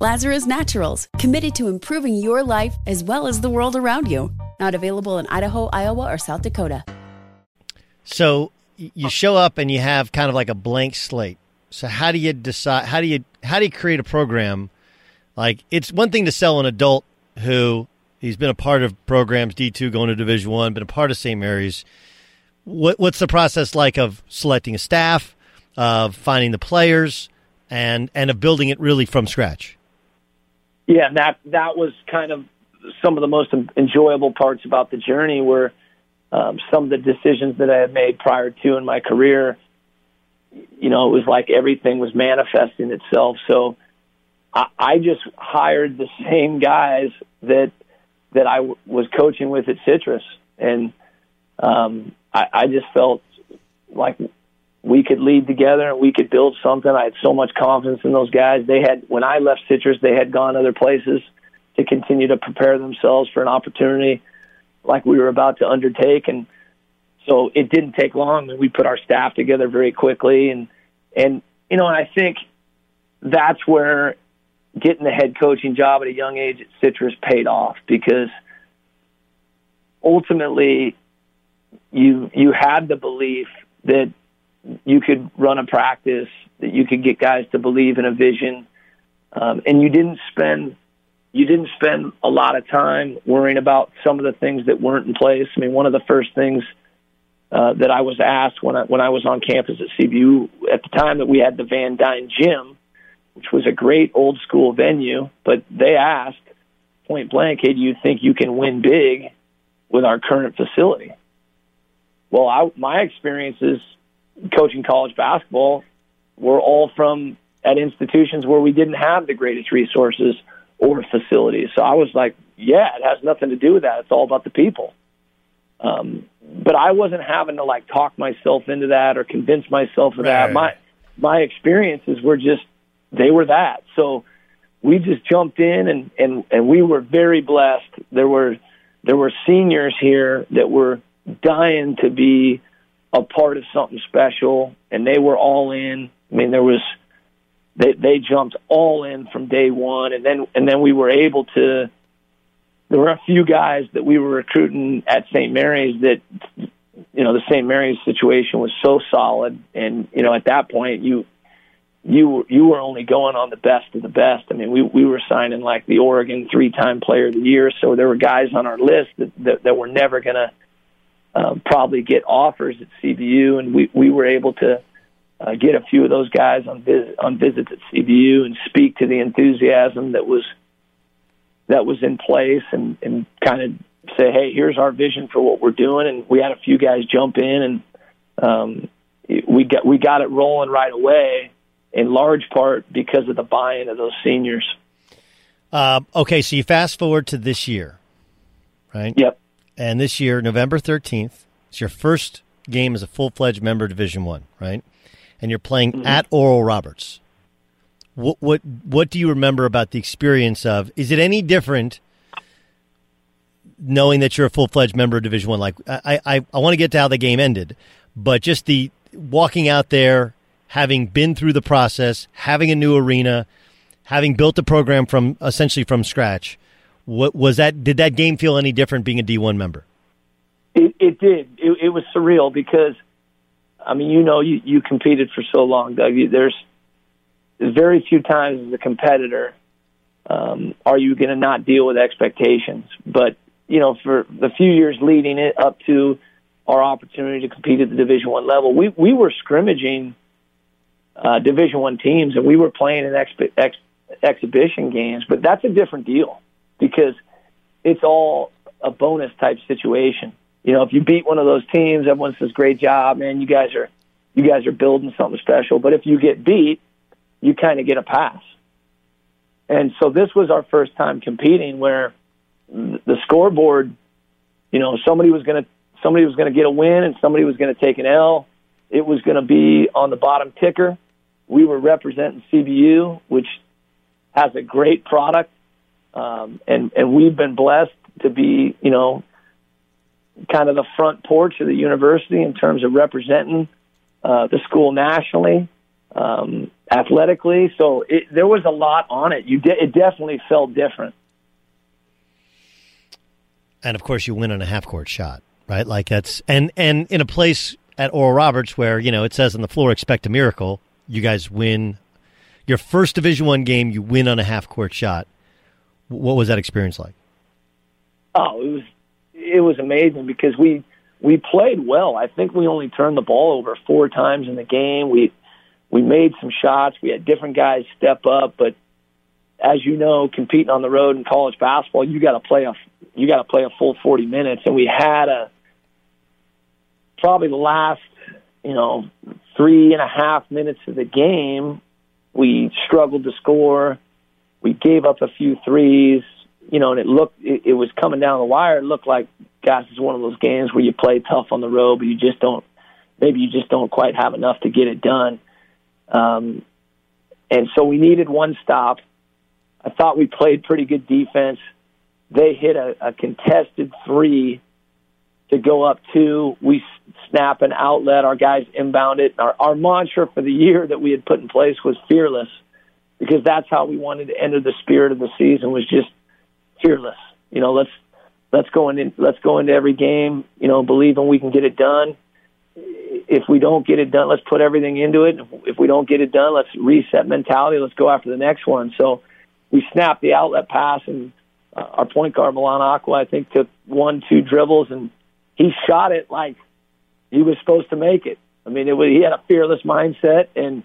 Speaker 5: Lazarus Naturals, committed to improving your life as well as the world around you. Not available in Idaho, Iowa, or South Dakota.
Speaker 2: So you show up and you have kind of like a blank slate. So how do you decide? How do you how do you create a program? Like it's one thing to sell an adult who he's been a part of programs D two going to Division one, been a part of St. Mary's. What, what's the process like of selecting a staff, of finding the players, and and of building it really from scratch?
Speaker 4: Yeah, that that was kind of some of the most enjoyable parts about the journey were um, some of the decisions that I had made prior to in my career. You know, it was like everything was manifesting itself. So I, I just hired the same guys that that I w- was coaching with at Citrus, and um, I, I just felt like we could lead together and we could build something. I had so much confidence in those guys. They had when I left Citrus, they had gone other places to continue to prepare themselves for an opportunity like we were about to undertake and so it didn't take long and we put our staff together very quickly and and you know, and I think that's where getting the head coaching job at a young age at Citrus paid off because ultimately you you had the belief that you could run a practice, that you could get guys to believe in a vision, um, and you didn't spend you didn't spend a lot of time worrying about some of the things that weren't in place. I mean, one of the first things uh, that I was asked when I when I was on campus at CBU at the time that we had the Van Dyne Gym, which was a great old school venue, but they asked point blank, "Hey, do you think you can win big with our current facility?" Well, I, my experiences coaching college basketball were all from at institutions where we didn't have the greatest resources or facilities. So I was like, yeah, it has nothing to do with that. It's all about the people. Um, but I wasn't having to like talk myself into that or convince myself of right. that. My my experiences were just they were that. So we just jumped in and and and we were very blessed. There were there were seniors here that were dying to be a part of something special, and they were all in. I mean, there was they they jumped all in from day one, and then and then we were able to. There were a few guys that we were recruiting at St. Mary's that, you know, the St. Mary's situation was so solid, and you know, at that point, you you you were only going on the best of the best. I mean, we we were signing like the Oregon three-time Player of the Year, so there were guys on our list that that, that were never going to um, probably get offers at CBU, and we we were able to uh, get a few of those guys on visit, on visits at CBU and speak to the enthusiasm that was that was in place, and and kind of say, hey, here's our vision for what we're doing, and we had a few guys jump in, and um, we got we got it rolling right away, in large part because of the buy-in of those seniors.
Speaker 2: Uh, okay, so you fast forward to this year, right?
Speaker 4: Yep.
Speaker 2: And this year, November 13th, it's your first game as a full fledged member of Division One, right? And you're playing mm-hmm. at Oral Roberts. What, what what do you remember about the experience of? Is it any different knowing that you're a full fledged member of Division One? Like I, I, I want to get to how the game ended, but just the walking out there, having been through the process, having a new arena, having built the program from essentially from scratch. What was that? Did that game feel any different being a D1 member?
Speaker 4: It, it did. It, it was surreal because, I mean, you know, you, you competed for so long, Doug. There's, there's very few times as a competitor um, are you going to not deal with expectations. But you know, for the few years leading it up to our opportunity to compete at the Division One level. We we were scrimmaging uh, Division One teams, and we were playing in ex- exhibition games. But that's a different deal because it's all a bonus type situation. You know, if you beat one of those teams, everyone says, "Great job, man! You guys are you guys are building something special." But if you get beat, you kind of get a pass. And so this was our first time competing where the scoreboard, you know, somebody was going to somebody was going to get a win and somebody was going to take an L. It was going to be on the bottom ticker. We were representing CBU, which has a great product, um, and and we've been blessed to be, you know, kind of the front porch of the university in terms of representing uh, the school nationally, um, athletically. So it, there was a lot on it. You de- it definitely felt different.
Speaker 2: And of course, you win on a half court shot, right? Like that's and and in a place at Oral Roberts where you know it says on the floor, expect a miracle. You guys win your first Division One game. You win on a half court shot. What was that experience like?
Speaker 4: Oh, it was it was amazing because we we played well. I think we only turned the ball over four times in the game. We we made some shots. We had different guys step up, but as you know, competing on the road in college basketball, you got to play a you got to play a full 40 minutes, and we had a probably the last you know three and a half minutes of the game, we struggled to score. We gave up a few threes, you know, and it looked it, it was coming down the wire. It looked like gosh, it's one of those games where you play tough on the road, but you just don't maybe you just don't quite have enough to get it done. Um, and so we needed one stop. I thought we played pretty good defense. They hit a, a contested three to go up two. We snap an outlet. Our guys inbound it. Our, our mantra for the year that we had put in place was fearless, because that's how we wanted to enter the spirit of the season was just fearless. You know, let's let's go in. Let's go into every game. You know, believing we can get it done. If we don't get it done, let's put everything into it. If we don't get it done, let's reset mentality. Let's go after the next one. So we snapped the outlet pass, and uh, our point guard Milan Acquaah, I think, took one, two dribbles, and he shot it like he was supposed to make it. I mean, it was, he had a fearless mindset, and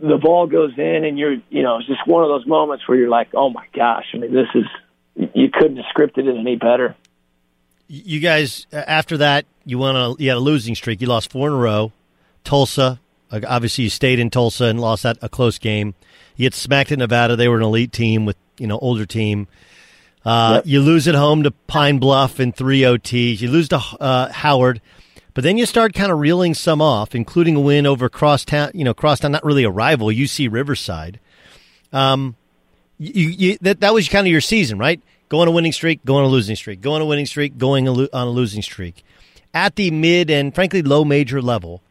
Speaker 4: the ball goes in, and you're, you know, it's just one of those moments where you're like, oh my gosh, I mean, this is, you couldn't have scripted it any better.
Speaker 2: You guys, after that, you went on a, you had a losing streak. You lost four in a row. Tulsa, obviously, you stayed in Tulsa and lost that a close game. You get smacked at Nevada. They were an elite team with you know older team. Uh, yep. You lose at home to Pine Bluff in three OTs. You lose to uh, Howard, but then you start kind of reeling some off, including a win over Crosstown. You know, Crosstown, not really a rival, UC Riverside. Um, you, you that that was kind of your season, right? Go on a winning streak, go on a losing streak, go on a winning streak, going on a losing streak. At the mid and frankly low major level,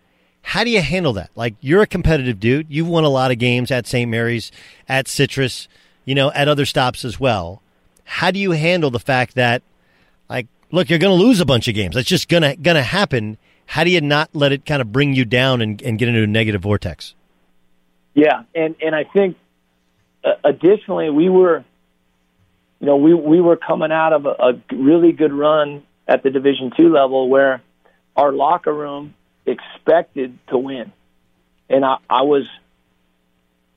Speaker 2: how do you handle that? Like you're a competitive dude. You've won a lot of games at St. Mary's, at Citrus, you know, at other stops as well. How do you handle the fact that, like, look, you're going to lose a bunch of games. That's just gonna gonna happen. How do you not let it kind of bring you down and, and get into a negative vortex?
Speaker 4: Yeah, and and I think uh, additionally we were, you know, we we were coming out of a, a really good run at the Division two level where our locker room expected to win. And I, I was,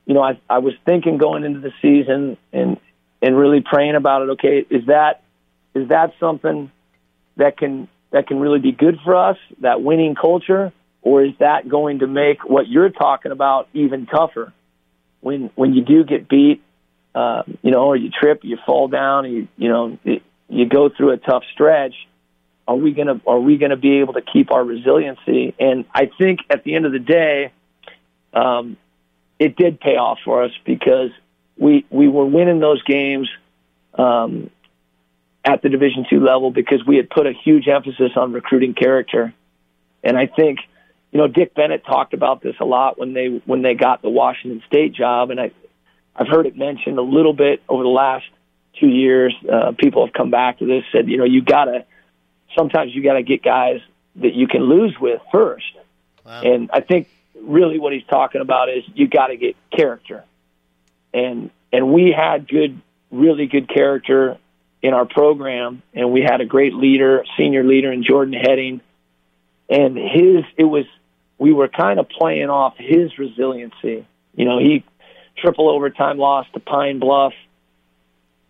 Speaker 4: you know, I, I was thinking going into the season and and really praying about it. Okay, is that is that something that can that can really be good for us? That winning culture, or is that going to make what you're talking about even tougher? When when you do get beat, uh, you know, or you trip, you fall down, you you know, it, you go through a tough stretch are we going to are we to be able to keep our resiliency? And I think at the end of the day, um, it did pay off for us because we we were winning those games um, at the Division two level because we had put a huge emphasis on recruiting character, and I think you know Dick Bennett talked about this a lot when they when they got the Washington State job, and I I've heard it mentioned a little bit over the last two years. Uh, people have come back to this said you know you got to sometimes you got to get guys that you can lose with first. Wow. And I think really what he's talking about is you got to get character. And and we had good, really good character in our program, and we had a great leader, senior leader in Jordan Heading, and his it was we were kind of playing off his resiliency. You know, he triple overtime loss to Pine Bluff.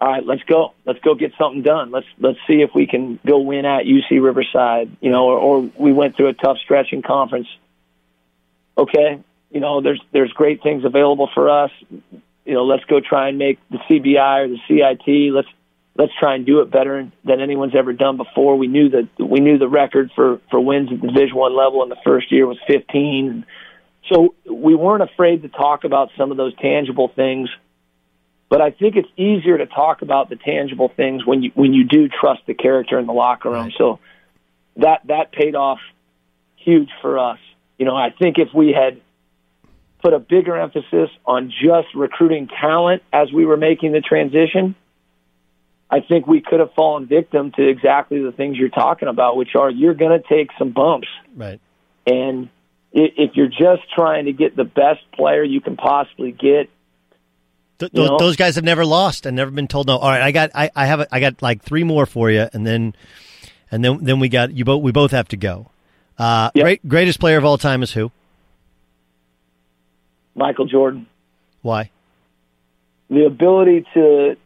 Speaker 4: All right, let's go. Let's go get something done. Let's let's see if we can go win at UC Riverside. You know, or, or we went through a tough stretch in conference. Okay, you know, there's there's great things available for us. You know, let's go try and make the CBI or the CIT. Let's let's try and do it better than anyone's ever done before. We knew that we knew the record for for wins at the Division One level in the first year was 15. So we weren't afraid to talk about some of those tangible things. But I think it's easier to talk about the tangible things when you when you do trust the character in the locker room. Right. So that that paid off huge for us. You know, I think if we had put a bigger emphasis on just recruiting talent as we were making the transition, I think we could have fallen victim to exactly the things you're talking about, which are you're going to take some bumps.
Speaker 2: Right.
Speaker 4: And if you're just trying to get the best player you can possibly get,
Speaker 2: Th- those, those, guys have never lost and never been told no. All right, I got I, I have a, I got like three more for you, and then and then then we got you both. We both have to go. Uh, yep. Great greatest player of all time is who?
Speaker 4: Michael Jordan.
Speaker 2: Why?
Speaker 4: The ability to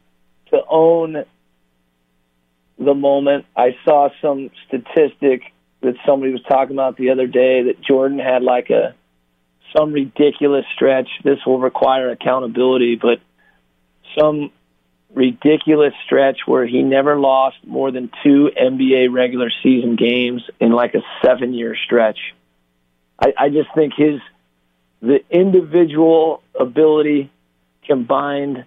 Speaker 4: to own the moment. I saw some statistic that somebody was talking about the other day that Jordan had like a some ridiculous stretch. This will require accountability, but some ridiculous stretch where he never lost more than two NBA regular season games in like a seven year stretch. I, I just think his the individual ability combined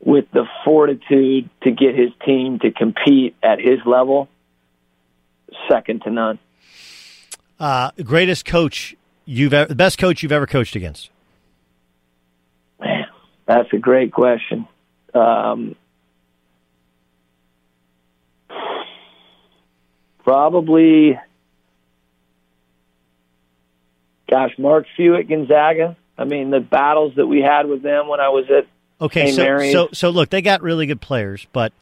Speaker 4: with the fortitude to get his team to compete at his level, second to none.
Speaker 2: Uh, greatest coach you've ever, the best coach you've ever coached against?
Speaker 4: Man, that's a great question. Um, probably, gosh, Mark Few at Gonzaga. I mean, the battles that we had with them when I was at
Speaker 2: okay. So, so, so look, they got really good players, but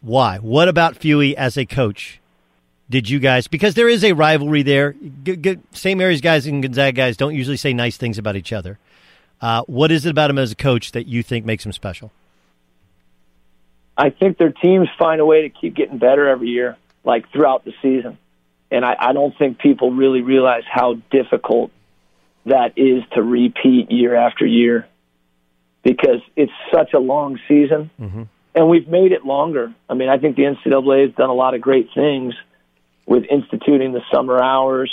Speaker 2: why? What about Fewey as a coach did you guys because there is a rivalry there good, good, St. Mary's guys and gonzaga guys don't usually say nice things about each other uh, what is it about him as a coach that you think makes him special
Speaker 4: i think their teams find a way to keep getting better every year like throughout the season and i, I don't think people really realize how difficult that is to repeat year after year because it's such a long season mm-hmm. and we've made it longer i mean i think the ncaa has done a lot of great things with instituting the summer hours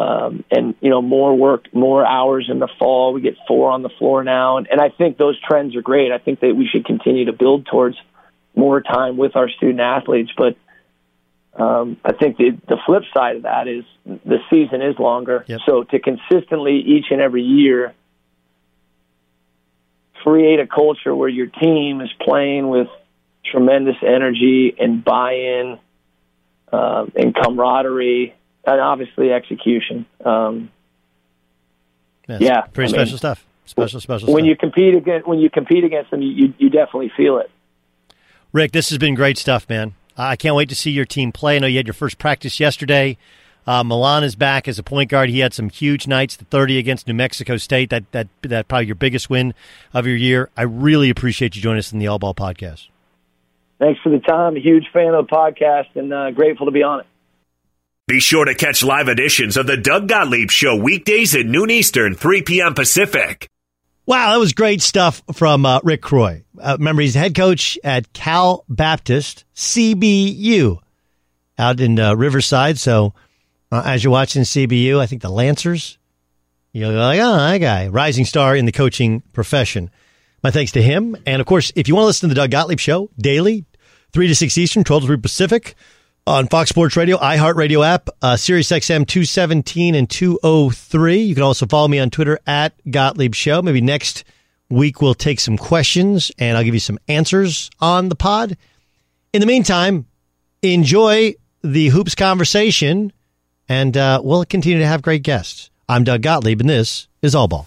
Speaker 4: um, and you know more work, more hours in the fall. We get four on the floor now, and, and I think those trends are great. I think that we should continue to build towards more time with our student athletes, but um, I think the the flip side of that is the season is longer. Yep. So to consistently each and every year create a culture where your team is playing with tremendous energy and buy-in um, and camaraderie, and obviously execution. Um, yeah,
Speaker 2: pretty I special mean, stuff. Special, special.
Speaker 4: When
Speaker 2: stuff.
Speaker 4: you compete against when you compete against them, you, you definitely feel it.
Speaker 2: Rick, this has been great stuff, man. I can't wait to see your team play. I know you had your first practice yesterday. Uh, Milan is back as a point guard. He had some huge nights, the 30 against New Mexico State. That that that probably your biggest win of your year. I really appreciate you joining us in the All Ball podcast.
Speaker 4: Thanks for the time. A huge fan of the podcast and uh, grateful to be on it.
Speaker 3: Be sure to catch live editions of the Doug Gottlieb Show weekdays at noon Eastern, 3 p.m. Pacific.
Speaker 2: Wow, that was great stuff from uh, Rick Croy. Uh, remember, he's head coach at Cal Baptist CBU out in uh, Riverside. So uh, as you're watching CBU, I think the Lancers, you're like, oh, that guy, rising star in the coaching profession. My thanks to him. And of course, if you want to listen to the Doug Gottlieb Show daily, 3 to 6 Eastern, 12 to 3 Pacific on Fox Sports Radio, iHeartRadio app, uh, Sirius XM 217 and 203. You can also follow me on Twitter at Gottlieb Show. Maybe next week we'll take some questions and I'll give you some answers on the pod. In the meantime, enjoy the hoops conversation and uh, we'll continue to have great guests. I'm Doug Gottlieb and this is All Ball.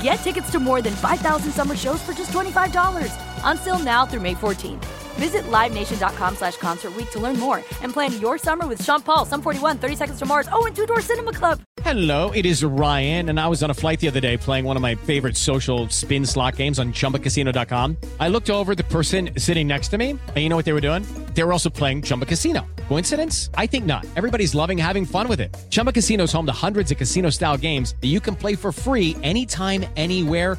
Speaker 8: Get tickets to more than 5,000 summer shows for just $25. Until now through May 14th. Visit LiveNation.com slash Concert to learn more and plan your summer with Sean Paul, Sum 41, 30 Seconds to Mars, oh, and Two Door Cinema Club.
Speaker 9: Hello, it is Ryan, and I was on a flight the other day playing one of my favorite social spin slot games on ChumbaCasino.com. I looked over the person sitting next to me, and you know what they were doing? They were also playing Chumba Casino. Coincidence? I think not. Everybody's loving having fun with it. Chumba Casino is home to hundreds of casino-style games that you can play for free anytime, anywhere